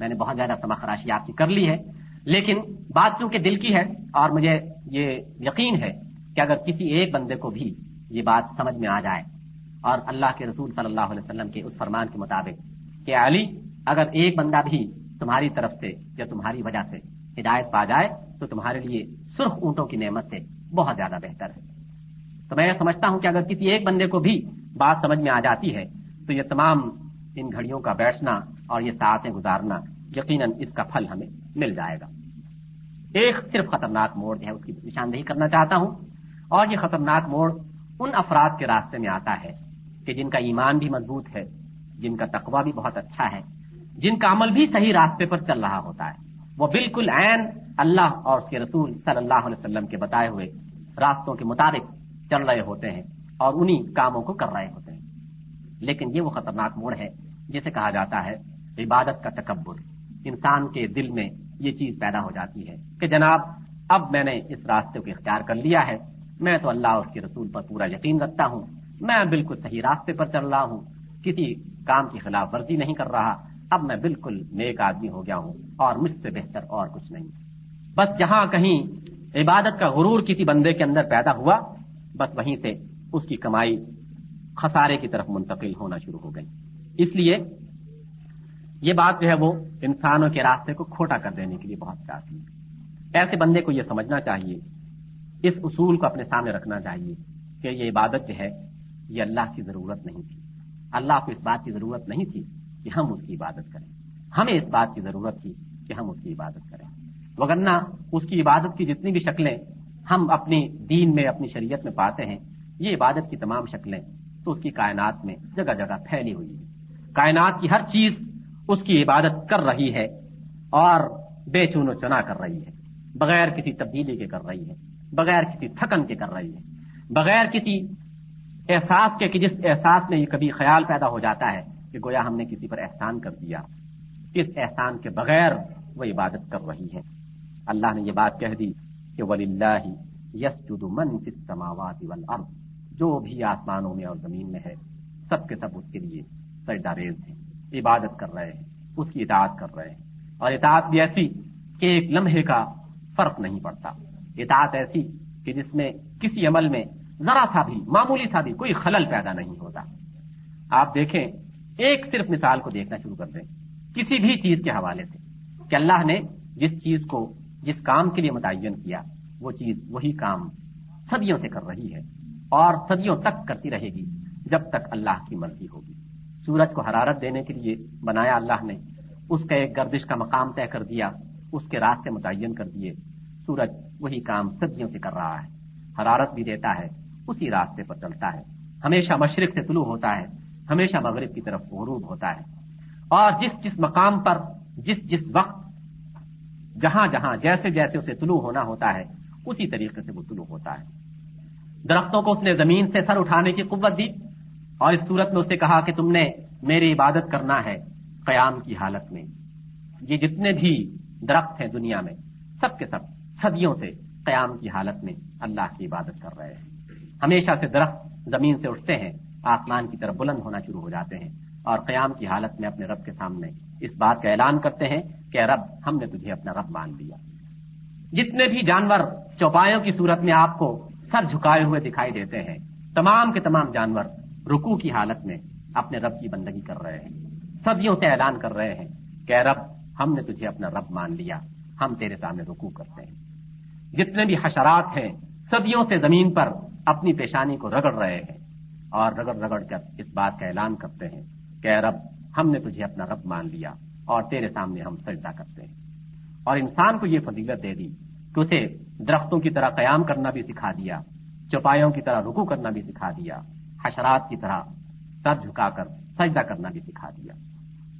میں نے بہت زیادہ سما خراشی آپ کی کر لی ہے، لیکن بات چونکہ دل کی ہے اور مجھے یہ یقین ہے کہ اگر کسی ایک بندے کو بھی یہ بات سمجھ میں آ جائے اور اللہ کے رسول صلی اللہ علیہ وسلم کے اس فرمان کے مطابق کہ علی، اگر ایک بندہ بھی تمہاری طرف سے یا تمہاری وجہ سے ہدایت پا جائے، تو تمہارے لیے سرخ اونٹوں کی نعمت سے بہت زیادہ بہتر ہے۔ تو میں یہ سمجھتا ہوں کہ اگر کسی ایک بندے کو بھی بات سمجھ میں آ جاتی ہے، تو یہ تمام ان گھڑیوں کا بیٹھنا اور یہ ساتھیں گزارنا یقیناً اس کا پھل ہمیں مل جائے گا۔ ایک صرف خطرناک موڑ جو ہے اس کی نشاندہی کرنا چاہتا ہوں۔ اور یہ خطرناک موڑ ان افراد کے راستے میں آتا ہے کہ جن کا ایمان بھی مضبوط ہے، جن کا تقوی بھی بہت اچھا ہے، جن کا عمل بھی صحیح راستے پر چل رہا ہوتا ہے۔ وہ بالکل عین اللہ اور اس کے رسول صلی اللہ علیہ وسلم کے بتائے ہوئے راستوں کے مطابق چل رہے ہوتے ہیں اور انہی کاموں کو کر رہے ہوتے ہیں۔ لیکن یہ وہ خطرناک موڑ ہے جسے کہا جاتا ہے عبادت کا تکبر۔ انسان کے دل میں یہ چیز پیدا ہو جاتی ہے کہ جناب، اب میں نے اس راستے کو اختیار کر لیا ہے۔ میں تو اللہ اور اس کے رسول پر پورا یقین رکھتا ہوں۔ میں بالکل صحیح راستے پر چل رہا ہوں۔ کسی کام کی خلاف ورزی نہیں کر رہا۔ اب میں بالکل نیک آدمی ہو گیا ہوں اور مجھ سے بہتر اور کچھ نہیں۔ بس جہاں کہیں عبادت کا غرور کسی بندے کے اندر پیدا ہوا، بس وہیں سے اس کی کمائی خسارے کی طرف منتقل ہونا شروع ہو گئی۔ اس لیے یہ بات جو ہے وہ انسانوں کے راستے کو کھوٹا کر دینے کے لیے بہت کافی ہے ایسے بندے کو یہ سمجھنا چاہیے، اس اصول کو اپنے سامنے رکھنا چاہیے کہ یہ عبادت جو ہے، یہ اللہ کی ضرورت نہیں تھی۔ اللہ کو اس بات کی ضرورت نہیں تھی کہ ہم اس کی عبادت کریں۔ ہمیں اس بات کی ضرورت تھی کہ ہم اس کی عبادت کریں۔ وگرنہ اس کی عبادت کی جتنی بھی شکلیں ہم اپنی دین میں، اپنی شریعت میں پاتے ہیں، یہ عبادت کی تمام شکلیں تو اس کی کائنات میں جگہ جگہ پھیلی ہوئی ہے کائنات کی ہر چیز اس کی عبادت کر رہی ہے اور بے چون و چنا کر رہی ہے، بغیر کسی تبدیلی کے کر رہی ہے، بغیر کسی تھکن کے کر رہی ہے، بغیر کسی احساس کے کہ جس احساس میں یہ کبھی خیال پیدا ہو جاتا ہے کہ گویا ہم نے کسی پر احسان کر دیا، اس احسان کے بغیر وہ عبادت کر رہی ہے۔ اللہ نے یہ بات کہہ دی کہ ولی اللہ یس من سماوات جو بھی آسمانوں میں اور زمین میں ہے، سب کے سب اس کے لیے سجدہ ریز ہیں۔ عبادت کر رہے ہیں، اس کی اطاعت کر رہے ہیں۔ اور اطاعت بھی ایسی کہ ایک لمحے کا فرق نہیں پڑتا۔ اطاعت ایسی کہ جس میں کسی عمل میں ذرا سا بھی، معمولی سا بھی کوئی خلل پیدا نہیں ہوتا۔ آپ دیکھیں، ایک صرف مثال کو دیکھنا شروع کر دیں، کسی بھی چیز کے حوالے سے کہ اللہ نے جس چیز کو جس کام کے لیے متعین کیا، وہ چیز وہی کام صدیوں سے کر رہی ہے اور صدیوں تک کرتی رہے گی جب تک اللہ کی مرضی ہوگی۔ سورج کو حرارت دینے کے لیے بنایا اللہ نے اس کا ایک گردش کا مقام طے کر دیا، اس کے راستے متعین کر دیے۔ سورج وہی کام صدیوں سے کر رہا ہے، حرارت بھی دیتا ہے، اسی راستے پر چلتا ہے۔ ہمیشہ مشرق سے طلوع ہوتا ہے، ہمیشہ مغرب کی طرف غروب ہوتا ہے۔ اور جس جس مقام پر، جس جس وقت، جہاں جہاں، جیسے جیسے اسے طلوع ہونا ہوتا ہے، اسی طریقے سے وہ طلوع ہوتا ہے۔ درختوں کو اس نے زمین سے سر اٹھانے کی قوت دی۔ اور اس صورت میں اس کہا کہ تم نے میری عبادت کرنا ہے قیام کی حالت میں۔ یہ جتنے بھی درخت ہیں دنیا میں، سب کے سب، صدیوں سے قیام کی حالت میں اللہ کی عبادت کر رہے ہیں۔ ہمیشہ سے درخت زمین سے اٹھتے ہیں، آسمان کی طرف بلند ہونا شروع ہو جاتے ہیں اور قیام کی حالت میں اپنے رب کے سامنے اس بات کا اعلان کرتے ہیں کہ رب، ہم نے تجھے اپنا رب مان لیا۔ جتنے بھی جانور چوپایوں کی صورت میں آپ کو سر جھکائے ہوئے دکھائی دیتے ہیں، تمام کے تمام جانور رکو کی حالت میں اپنے رب کی بندگی کر رہے ہیں۔ صدیوں سے اعلان کر رہے ہیں کہ رب، ہم نے تجھے اپنا رب مان لیا، ہم تیرے سامنے رکو کرتے ہیں۔ جتنے بھی حشرات ہیں، صدیوں سے زمین پر اپنی پیشانی کو رگڑ رہے ہیں۔ اور رگڑ رگڑ کر اس بات کا اعلان کرتے ہیں کہ رب، ہم نے تجھے اپنا رب مان لیا اور تیرے سامنے ہم سجدہ کرتے ہیں۔ اور انسان کو یہ فضیلت دے دی کہ اسے درختوں کی طرح قیام کرنا بھی سکھا دیا، چوپایوں کی طرح رکو کرنا بھی سکھا دیا۔ حشرات کی طرح سر جھکا کر سجدہ کرنا بھی سکھا دیا۔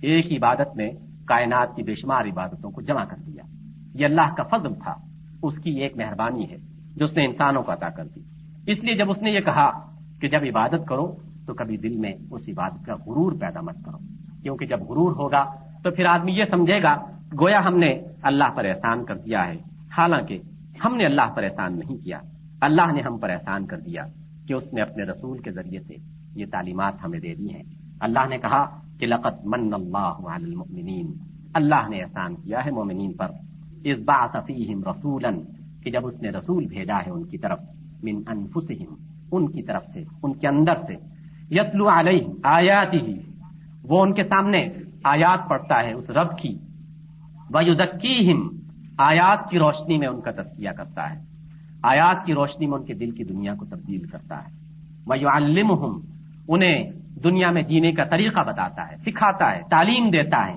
ایک عبادت میں کائنات کی بے شمار عبادتوں کو جمع کر دیا۔ یہ اللہ کا فضل تھا، اس کی ایک مہربانی ہے جو اس نے انسانوں کو عطا کر دی۔ اس لیے جب اس نے یہ کہا کہ جب عبادت کرو تو کبھی دل میں اس عبادت کا غرور پیدا مت کرو، کیونکہ جب غرور ہوگا تو پھر آدمی یہ سمجھے گا، گویا ہم نے اللہ پر احسان کر دیا ہے۔ حالانکہ ہم نے اللہ پر احسان نہیں کیا، اللہ نے ہم پر احسان کر دیا۔ کہ اس نے اپنے رسول کے ذریعے سے یہ تعلیمات ہمیں دے دی ہیں۔ اللہ نے کہا کہ لقت من اللہ المؤمنین۔ اللہ نے احسان کیا ہے مومنین پر۔ اس بات رسولا، کہ جب اس نے رسول بھیجا ہے ان کی طرف، من انفسہم، ان کی طرف سے، ان کے اندر سے۔ یتلو علیہ آیات ہی وہ ان کے سامنے آیات پڑھتا ہے اس رب کی۔ وَيُزَكِّيهِمْ آیات کی روشنی میں ان کا تذکیہ کرتا ہے۔ آیات کی روشنی میں ان کے دل کی دنیا کو تبدیل کرتا ہے۔ وَيُعَلِّمُهُمْ، انہیں دنیا میں جینے کا طریقہ بتاتا ہے، سکھاتا ہے، تعلیم دیتا ہے۔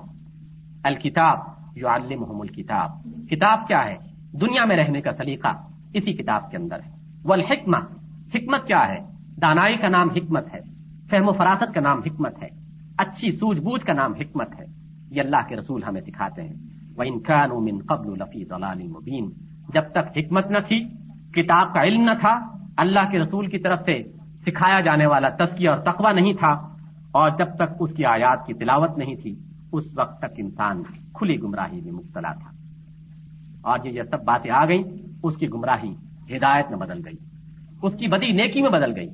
الکتاب یعلمہم الکتاب۔ کتاب کیا ہے؟ دنیا میں رہنے کا سلیقہ اسی کتاب کے اندر ہے۔ والحکمہ، حکمت کیا ہے؟ دانائی کا نام حکمت ہے، فہم و فراست کا نام حکمت ہے، اچھی سوجھ بوجھ کا نام حکمت ہے۔ یہ اللہ کے رسول ہمیں سکھاتے ہیں۔ وہ انکان قبل لفی مبین جب تک حکمت نہ تھی کتاب کا علم نہ تھا، اللہ کے رسول کی طرف سے سکھایا جانے والا تسکیہ اور تقوی نہیں تھا، اور جب تک اس کی آیات کی تلاوت نہیں تھی، اس وقت تک انسان کھلی گمراہی میں مبتلا تھا۔ اور یہ یہ سب باتیں آ گئیں، اس کی گمراہی ہدایت میں بدل گئی، اس کی بدی نیکی میں بدل گئی،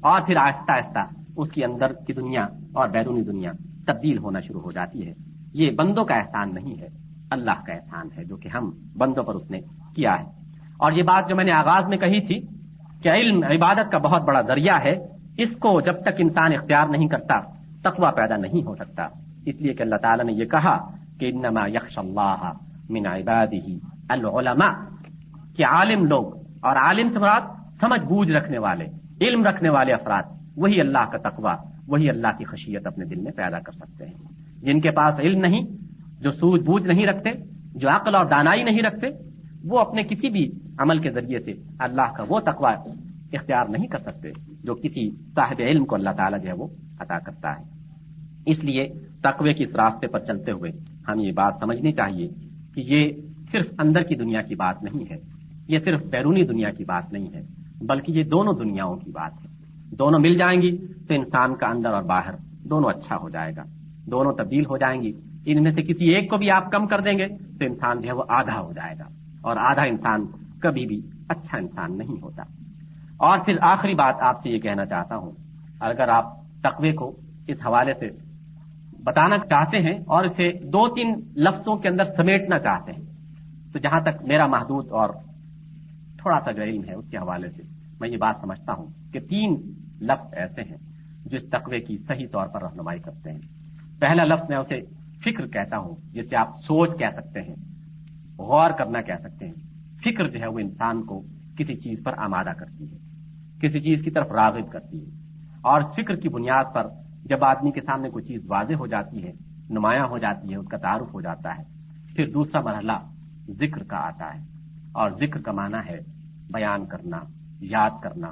اور پھر آہستہ آہستہ اس کی اندر کی دنیا اور بیرونی دنیا تبدیل ہونا شروع ہو جاتی ہے۔ یہ بندوں کا احسان نہیں ہے، اللہ کا احسان ہے، جو کہ ہم بندوں پر اس نے کیا ہے۔ اور یہ بات جو میں نے آغاز میں کہی تھی کہ علم عبادت کا بہت بڑا ذریعہ ہے، اس کو جب تک انسان اختیار نہیں کرتا، تقوی پیدا نہیں ہو سکتا۔ اس لیے کہ اللہ تعالیٰ نے یہ کہا کہ انما یخش اللہ من عباده العلماء۔ کہ عالم لوگ اور عالم سے مراد سمجھ بوجھ رکھنے والے، علم رکھنے والے افراد، وہی اللہ کا تقوی، وہی اللہ کی خشیت اپنے دل میں پیدا کر سکتے ہیں۔ جن کے پاس علم نہیں، جو سوجھ بوجھ نہیں رکھتے، جو عقل اور دانائی نہیں رکھتے، وہ اپنے کسی بھی عمل کے ذریعے سے اللہ کا وہ تقوی اختیار نہیں کر سکتے جو کسی صاحب علم کو اللہ تعالیٰ جو ہے وہ عطا کرتا ہے۔ اس لیے تقوی کی اس راستے پر چلتے ہوئے ہم یہ بات سمجھنی چاہیے کہ یہ صرف اندر کی دنیا کی بات نہیں ہے، یہ صرف بیرونی دنیا کی بات نہیں ہے، بلکہ یہ دونوں دنیاؤں کی بات ہے۔ دونوں مل جائیں گی تو انسان کا اندر اور باہر دونوں اچھا ہو جائے گا، دونوں تبدیل ہو جائیں گی۔ ان میں سے کسی ایک کو بھی آپ کم کر دیں گے تو انسان جو ہے وہ آدھا ہو جائے گا اور آدھا انسان کبھی بھی اچھا انسان نہیں ہوتا۔ اور پھر آخری بات آپ سے یہ کہنا چاہتا ہوں، اگر آپ تقوی کو اس حوالے سے بتانا چاہتے ہیں اور اسے دو تین لفظوں کے اندر سمیٹنا چاہتے ہیں، تو جہاں تک میرا محدود اور تھوڑا سا جو علم ہے اس کے حوالے سے میں یہ بات سمجھتا ہوں کہ تین لفظ ایسے ہیں جو اس تقوی کی صحیح طور پر رہنمائی کرتے ہیں۔ پہلا لفظ میں اسے فکر کہتا ہوں، جسے آپ سوچ کہہ سکتے ہیں، غور کرنا کہہ سکتے ہیں۔ فکر جو ہے وہ انسان کو کسی چیز پر آمادہ کرتی ہے، کسی چیز کی طرف راغب کرتی ہے۔ اور اس فکر کی بنیاد پر جب آدمی کے سامنے کوئی چیز واضح ہو جاتی ہے، نمایاں ہو جاتی ہے، اس کا تعارف ہو جاتا ہے، پھر دوسرا مرحلہ ذکر کا آتا ہے۔ اور ذکر کا معنی ہے بیان کرنا، یاد کرنا،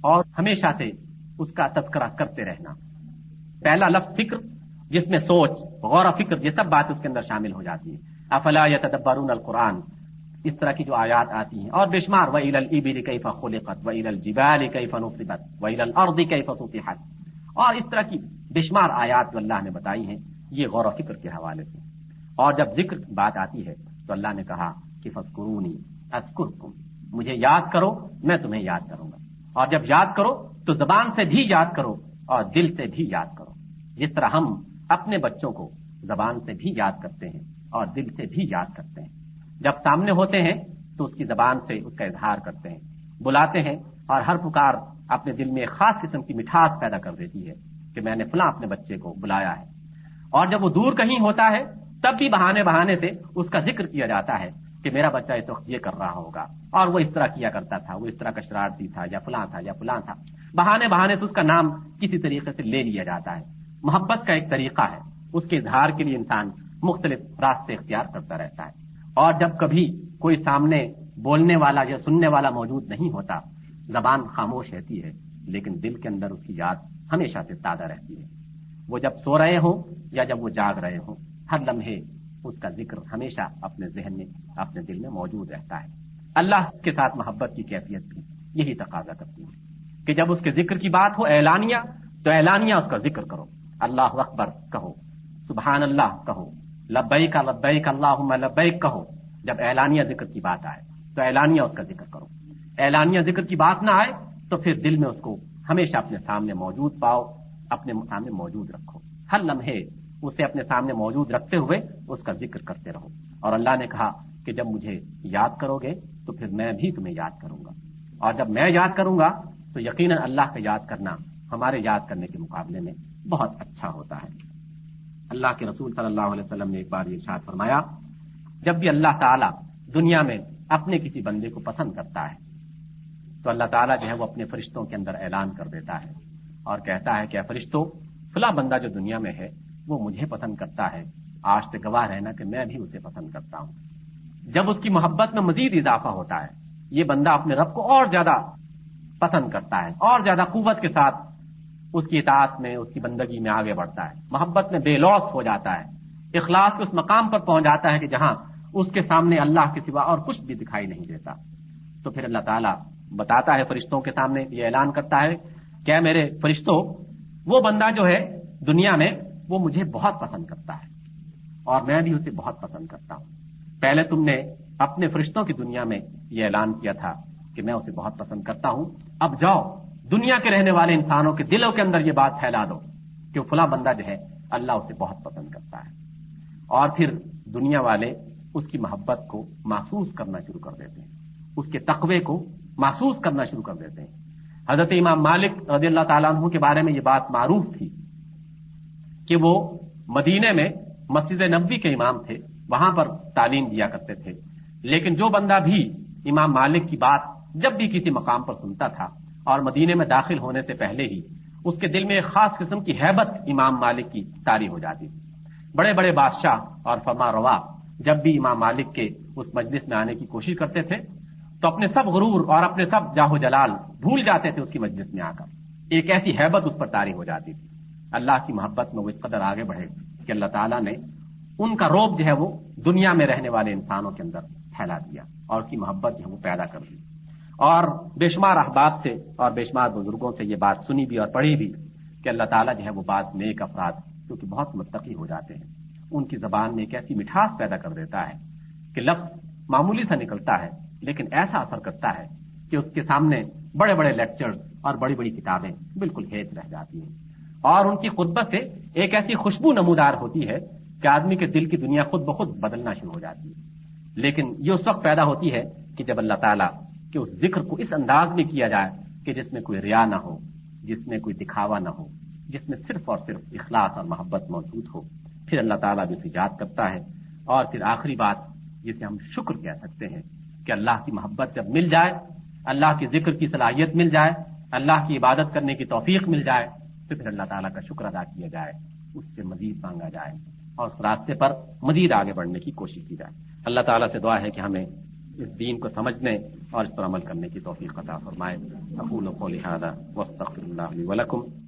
اور ہمیشہ سے اس کا تذکرہ کرتے رہنا۔ پہلا لفظ فکر، جس میں سوچ، غور و فکر یہ سب بات اس کے اندر شامل ہو جاتی ہے افلا یا تدبرون القرآن؟ اس طرح کی جو آیات آتی ہیں۔ اور بے شمار و عل البر کئی فخلقت و عل الجبال کئی فنصبت و عل الارض کئی اور اس طرح کی بے شمار آیات جو اللہ نے بتائی ہیں، یہ غور و فکر کے حوالے سے۔ اور جب ذکر کی بات آتی ہے، تو اللہ نے کہا کہ فسکرونی اذکرکم مجھے یاد کرو، میں تمہیں یاد کروں گا۔ اور جب یاد کرو، تو زبان سے بھی یاد کرو اور دل سے بھی یاد کرو۔ جس طرح ہم اپنے بچوں کو زبان سے بھی یاد کرتے ہیں اور دل سے بھی یاد کرتے ہیں۔ جب سامنے ہوتے ہیں تو اس کی زبان سے اس کا اظہار کرتے ہیں، بلاتے ہیں اور ہر پکار اپنے دل میں ایک خاص قسم کی مٹھاس پیدا کر دیتی ہے کہ میں نے فلاں اپنے بچے کو بلایا ہے۔ اور جب وہ دور کہیں ہوتا ہے، تب بھی بہانے بہانے سے اس کا ذکر کیا جاتا ہے کہ میرا بچہ اس وقت یہ کر رہا ہوگا۔ اور وہ اس طرح کیا کرتا تھا، وہ اس طرح کا شرارتی تھا یا فلاں تھا یا فلاں تھا۔ بہانے بہانے سے اس کا نام کسی طریقے سے لے لیا جاتا ہے۔ محبت کا ایک طریقہ ہے، اس کے اظہار کے لیے انسان مختلف راستے اختیار کرتا رہتا ہے۔ اور جب کبھی کوئی سامنے بولنے والا یا سننے والا موجود نہیں ہوتا، زبان خاموش رہتی ہے، لیکن دل کے اندر اس کی یاد ہمیشہ سے تازہ رہتی ہے۔ وہ جب سو رہے ہوں یا جب وہ جاگ رہے ہوں، ہر لمحے اس کا ذکر ہمیشہ اپنے ذہن میں، اپنے دل میں موجود رہتا ہے۔ اللہ کے ساتھ محبت کی کیفیت بھی یہی تقاضا کرتی ہے کہ جب اس کے ذکر کی بات ہو، اعلانیہ، تو اعلانیہ اس کا ذکر کرو۔ اللہ اکبر کہو، سبحان اللہ کہو۔ لبئی کا لبئی کا اللہ لبیک کہو۔ جب اعلانیہ ذکر کی بات آئے تو اعلانیہ اس کا ذکر کرو۔ اعلانیہ ذکر کی بات نہ آئے تو پھر دل میں اس کو ہمیشہ اپنے سامنے موجود پاؤ، اپنے سامنے موجود رکھو۔ ہر لمحے اسے اپنے سامنے موجود رکھتے ہوئے اس کا ذکر کرتے رہو۔ اور اللہ نے کہا کہ جب مجھے یاد کرو گے تو پھر میں بھی تمہیں یاد کروں گا۔ اور جب میں یاد کروں گا تو یقیناً اللہ کا یاد کرنا ہمارے یاد کرنے کے مقابلے میں بہت اچھا ہوتا ہے۔ اللہ کے رسول صلی اللہ علیہ وسلم نے ایک بار یہ ارشاد فرمایا، جب بھی اللہ تعالیٰ دنیا میں اپنے کسی بندے کو پسند کرتا ہے، تو اللہ تعالیٰ جو ہے وہ اپنے فرشتوں کے اندر اعلان کر دیتا ہے اور کہتا ہے کہ فرشتوں فلاں بندہ جو دنیا میں ہے، وہ مجھے پسند کرتا ہے۔ آج سے گواہ رہنا کہ میں بھی اسے پسند کرتا ہوں۔ جب اس کی محبت میں مزید اضافہ ہوتا ہے، یہ بندہ اپنے رب کو اور زیادہ پسند کرتا ہے، اور زیادہ قوت کے ساتھ اس کی اطاعت میں، اس کی بندگی میں آگے بڑھتا ہے۔ محبت میں بے لوس ہو جاتا ہے۔ اخلاص اس مقام پر پہنچ جاتا ہے کہ جہاں اس کے سامنے اللہ کے سوا اور کچھ بھی دکھائی نہیں دیتا۔ تو پھر اللہ تعالیٰ بتاتا ہے فرشتوں کے سامنے، یہ اعلان کرتا ہے کیا میرے فرشتوں وہ بندہ جو ہے دنیا میں، وہ مجھے بہت پسند کرتا ہے۔ اور میں بھی اسے بہت پسند کرتا ہوں۔ پہلے تم نے اپنے فرشتوں کی دنیا میں یہ اعلان کیا تھا کہ میں اسے بہت پسند کرتا ہوں۔ اب جاؤ دنیا کے رہنے والے انسانوں کے دلوں کے اندر یہ بات پھیلا دو کہ وہ فلاں بندہ جو ہے اللہ اسے بہت پسند کرتا ہے۔ اور پھر دنیا والے اس کی محبت کو محسوس کرنا شروع کر دیتے ہیں۔ اس کے تقوی کو محسوس کرنا شروع کر دیتے ہیں۔ حضرت امام مالک رضی اللہ تعالیٰ عنہ کے بارے میں یہ بات معروف تھی کہ وہ مدینے میں مسجد نبوی کے امام تھے، وہاں پر تعلیم دیا کرتے تھے۔ لیکن جو بندہ بھی امام مالک کی بات جب بھی کسی مقام پر سنتا تھا اور مدینے میں داخل ہونے سے پہلے ہی اس کے دل میں ایک خاص قسم کی حیبت امام مالک کی تاری ہو جاتی تھی۔ بڑے بڑے بادشاہ اور فرما روا جب بھی امام مالک کے اس مجلس میں آنے کی کوشش کرتے تھے تو اپنے سب غرور اور اپنے سب جاہو جلال بھول جاتے تھے اس کی مجلس میں آ کر۔ ایک ایسی حیبت اس پر تاری ہو جاتی تھی۔ اللہ کی محبت میں وہ اس قدر آگے بڑھے کہ اللہ تعالیٰ نے ان کا روب جو ہے وہ دنیا میں رہنے والے انسانوں کے اندر پھیلا دیا اور اس کی محبت جو ہے وہ پیدا کر دی۔ اور بے شمار احباب سے اور بے شمار بزرگوں سے یہ بات سنی بھی اور پڑھی بھی کہ اللہ تعالیٰ جو ہے وہ بات نیک افراد کیونکہ بہت متقی ہو جاتے ہیں، ان کی زبان میں ایک ایسی مٹھاس پیدا کر دیتا ہے کہ لفظ معمولی سا نکلتا ہے، لیکن ایسا اثر کرتا ہے کہ اس کے سامنے بڑے بڑے لیکچر اور بڑی بڑی کتابیں بالکل ہیچ رہ جاتی ہیں۔ اور ان کی خطبت سے ایک ایسی خوشبو نمودار ہوتی ہے کہ آدمی کے دل کی دنیا خود بخود بدلنا شروع ہو جاتی ہے۔ لیکن یہ اس وقت پیدا ہوتی ہے کہ جب اللہ تعالیٰ کے اس ذکر کو اس انداز میں کیا جائے کہ جس میں کوئی ریا نہ ہو، جس میں کوئی دکھاوا نہ ہو، جس میں صرف اور صرف اخلاص اور محبت موجود ہو۔ پھر اللہ تعالیٰ بھی اسے یاد کرتا ہے۔ اور پھر آخری بات جسے ہم شکر کہہ سکتے ہیں کہ اللہ کی محبت جب مل جائے، اللہ کی ذکر کی صلاحیت مل جائے، اللہ کی عبادت کرنے کی توفیق مل جائے، تو پھر اللہ تعالیٰ کا شکر ادا کیا جائے، اس سے مزید مانگا جائے اور اس راستے پر مزید آگے بڑھنے کی کوشش کی جائے۔ اللہ تعالیٰ سے دعا ہے کہ ہمیں اس دین کو سمجھنے اور اس پر عمل کرنے کی توفیق عطا فرمائے۔ اقول و لہٰذا الله اللہ ولكم.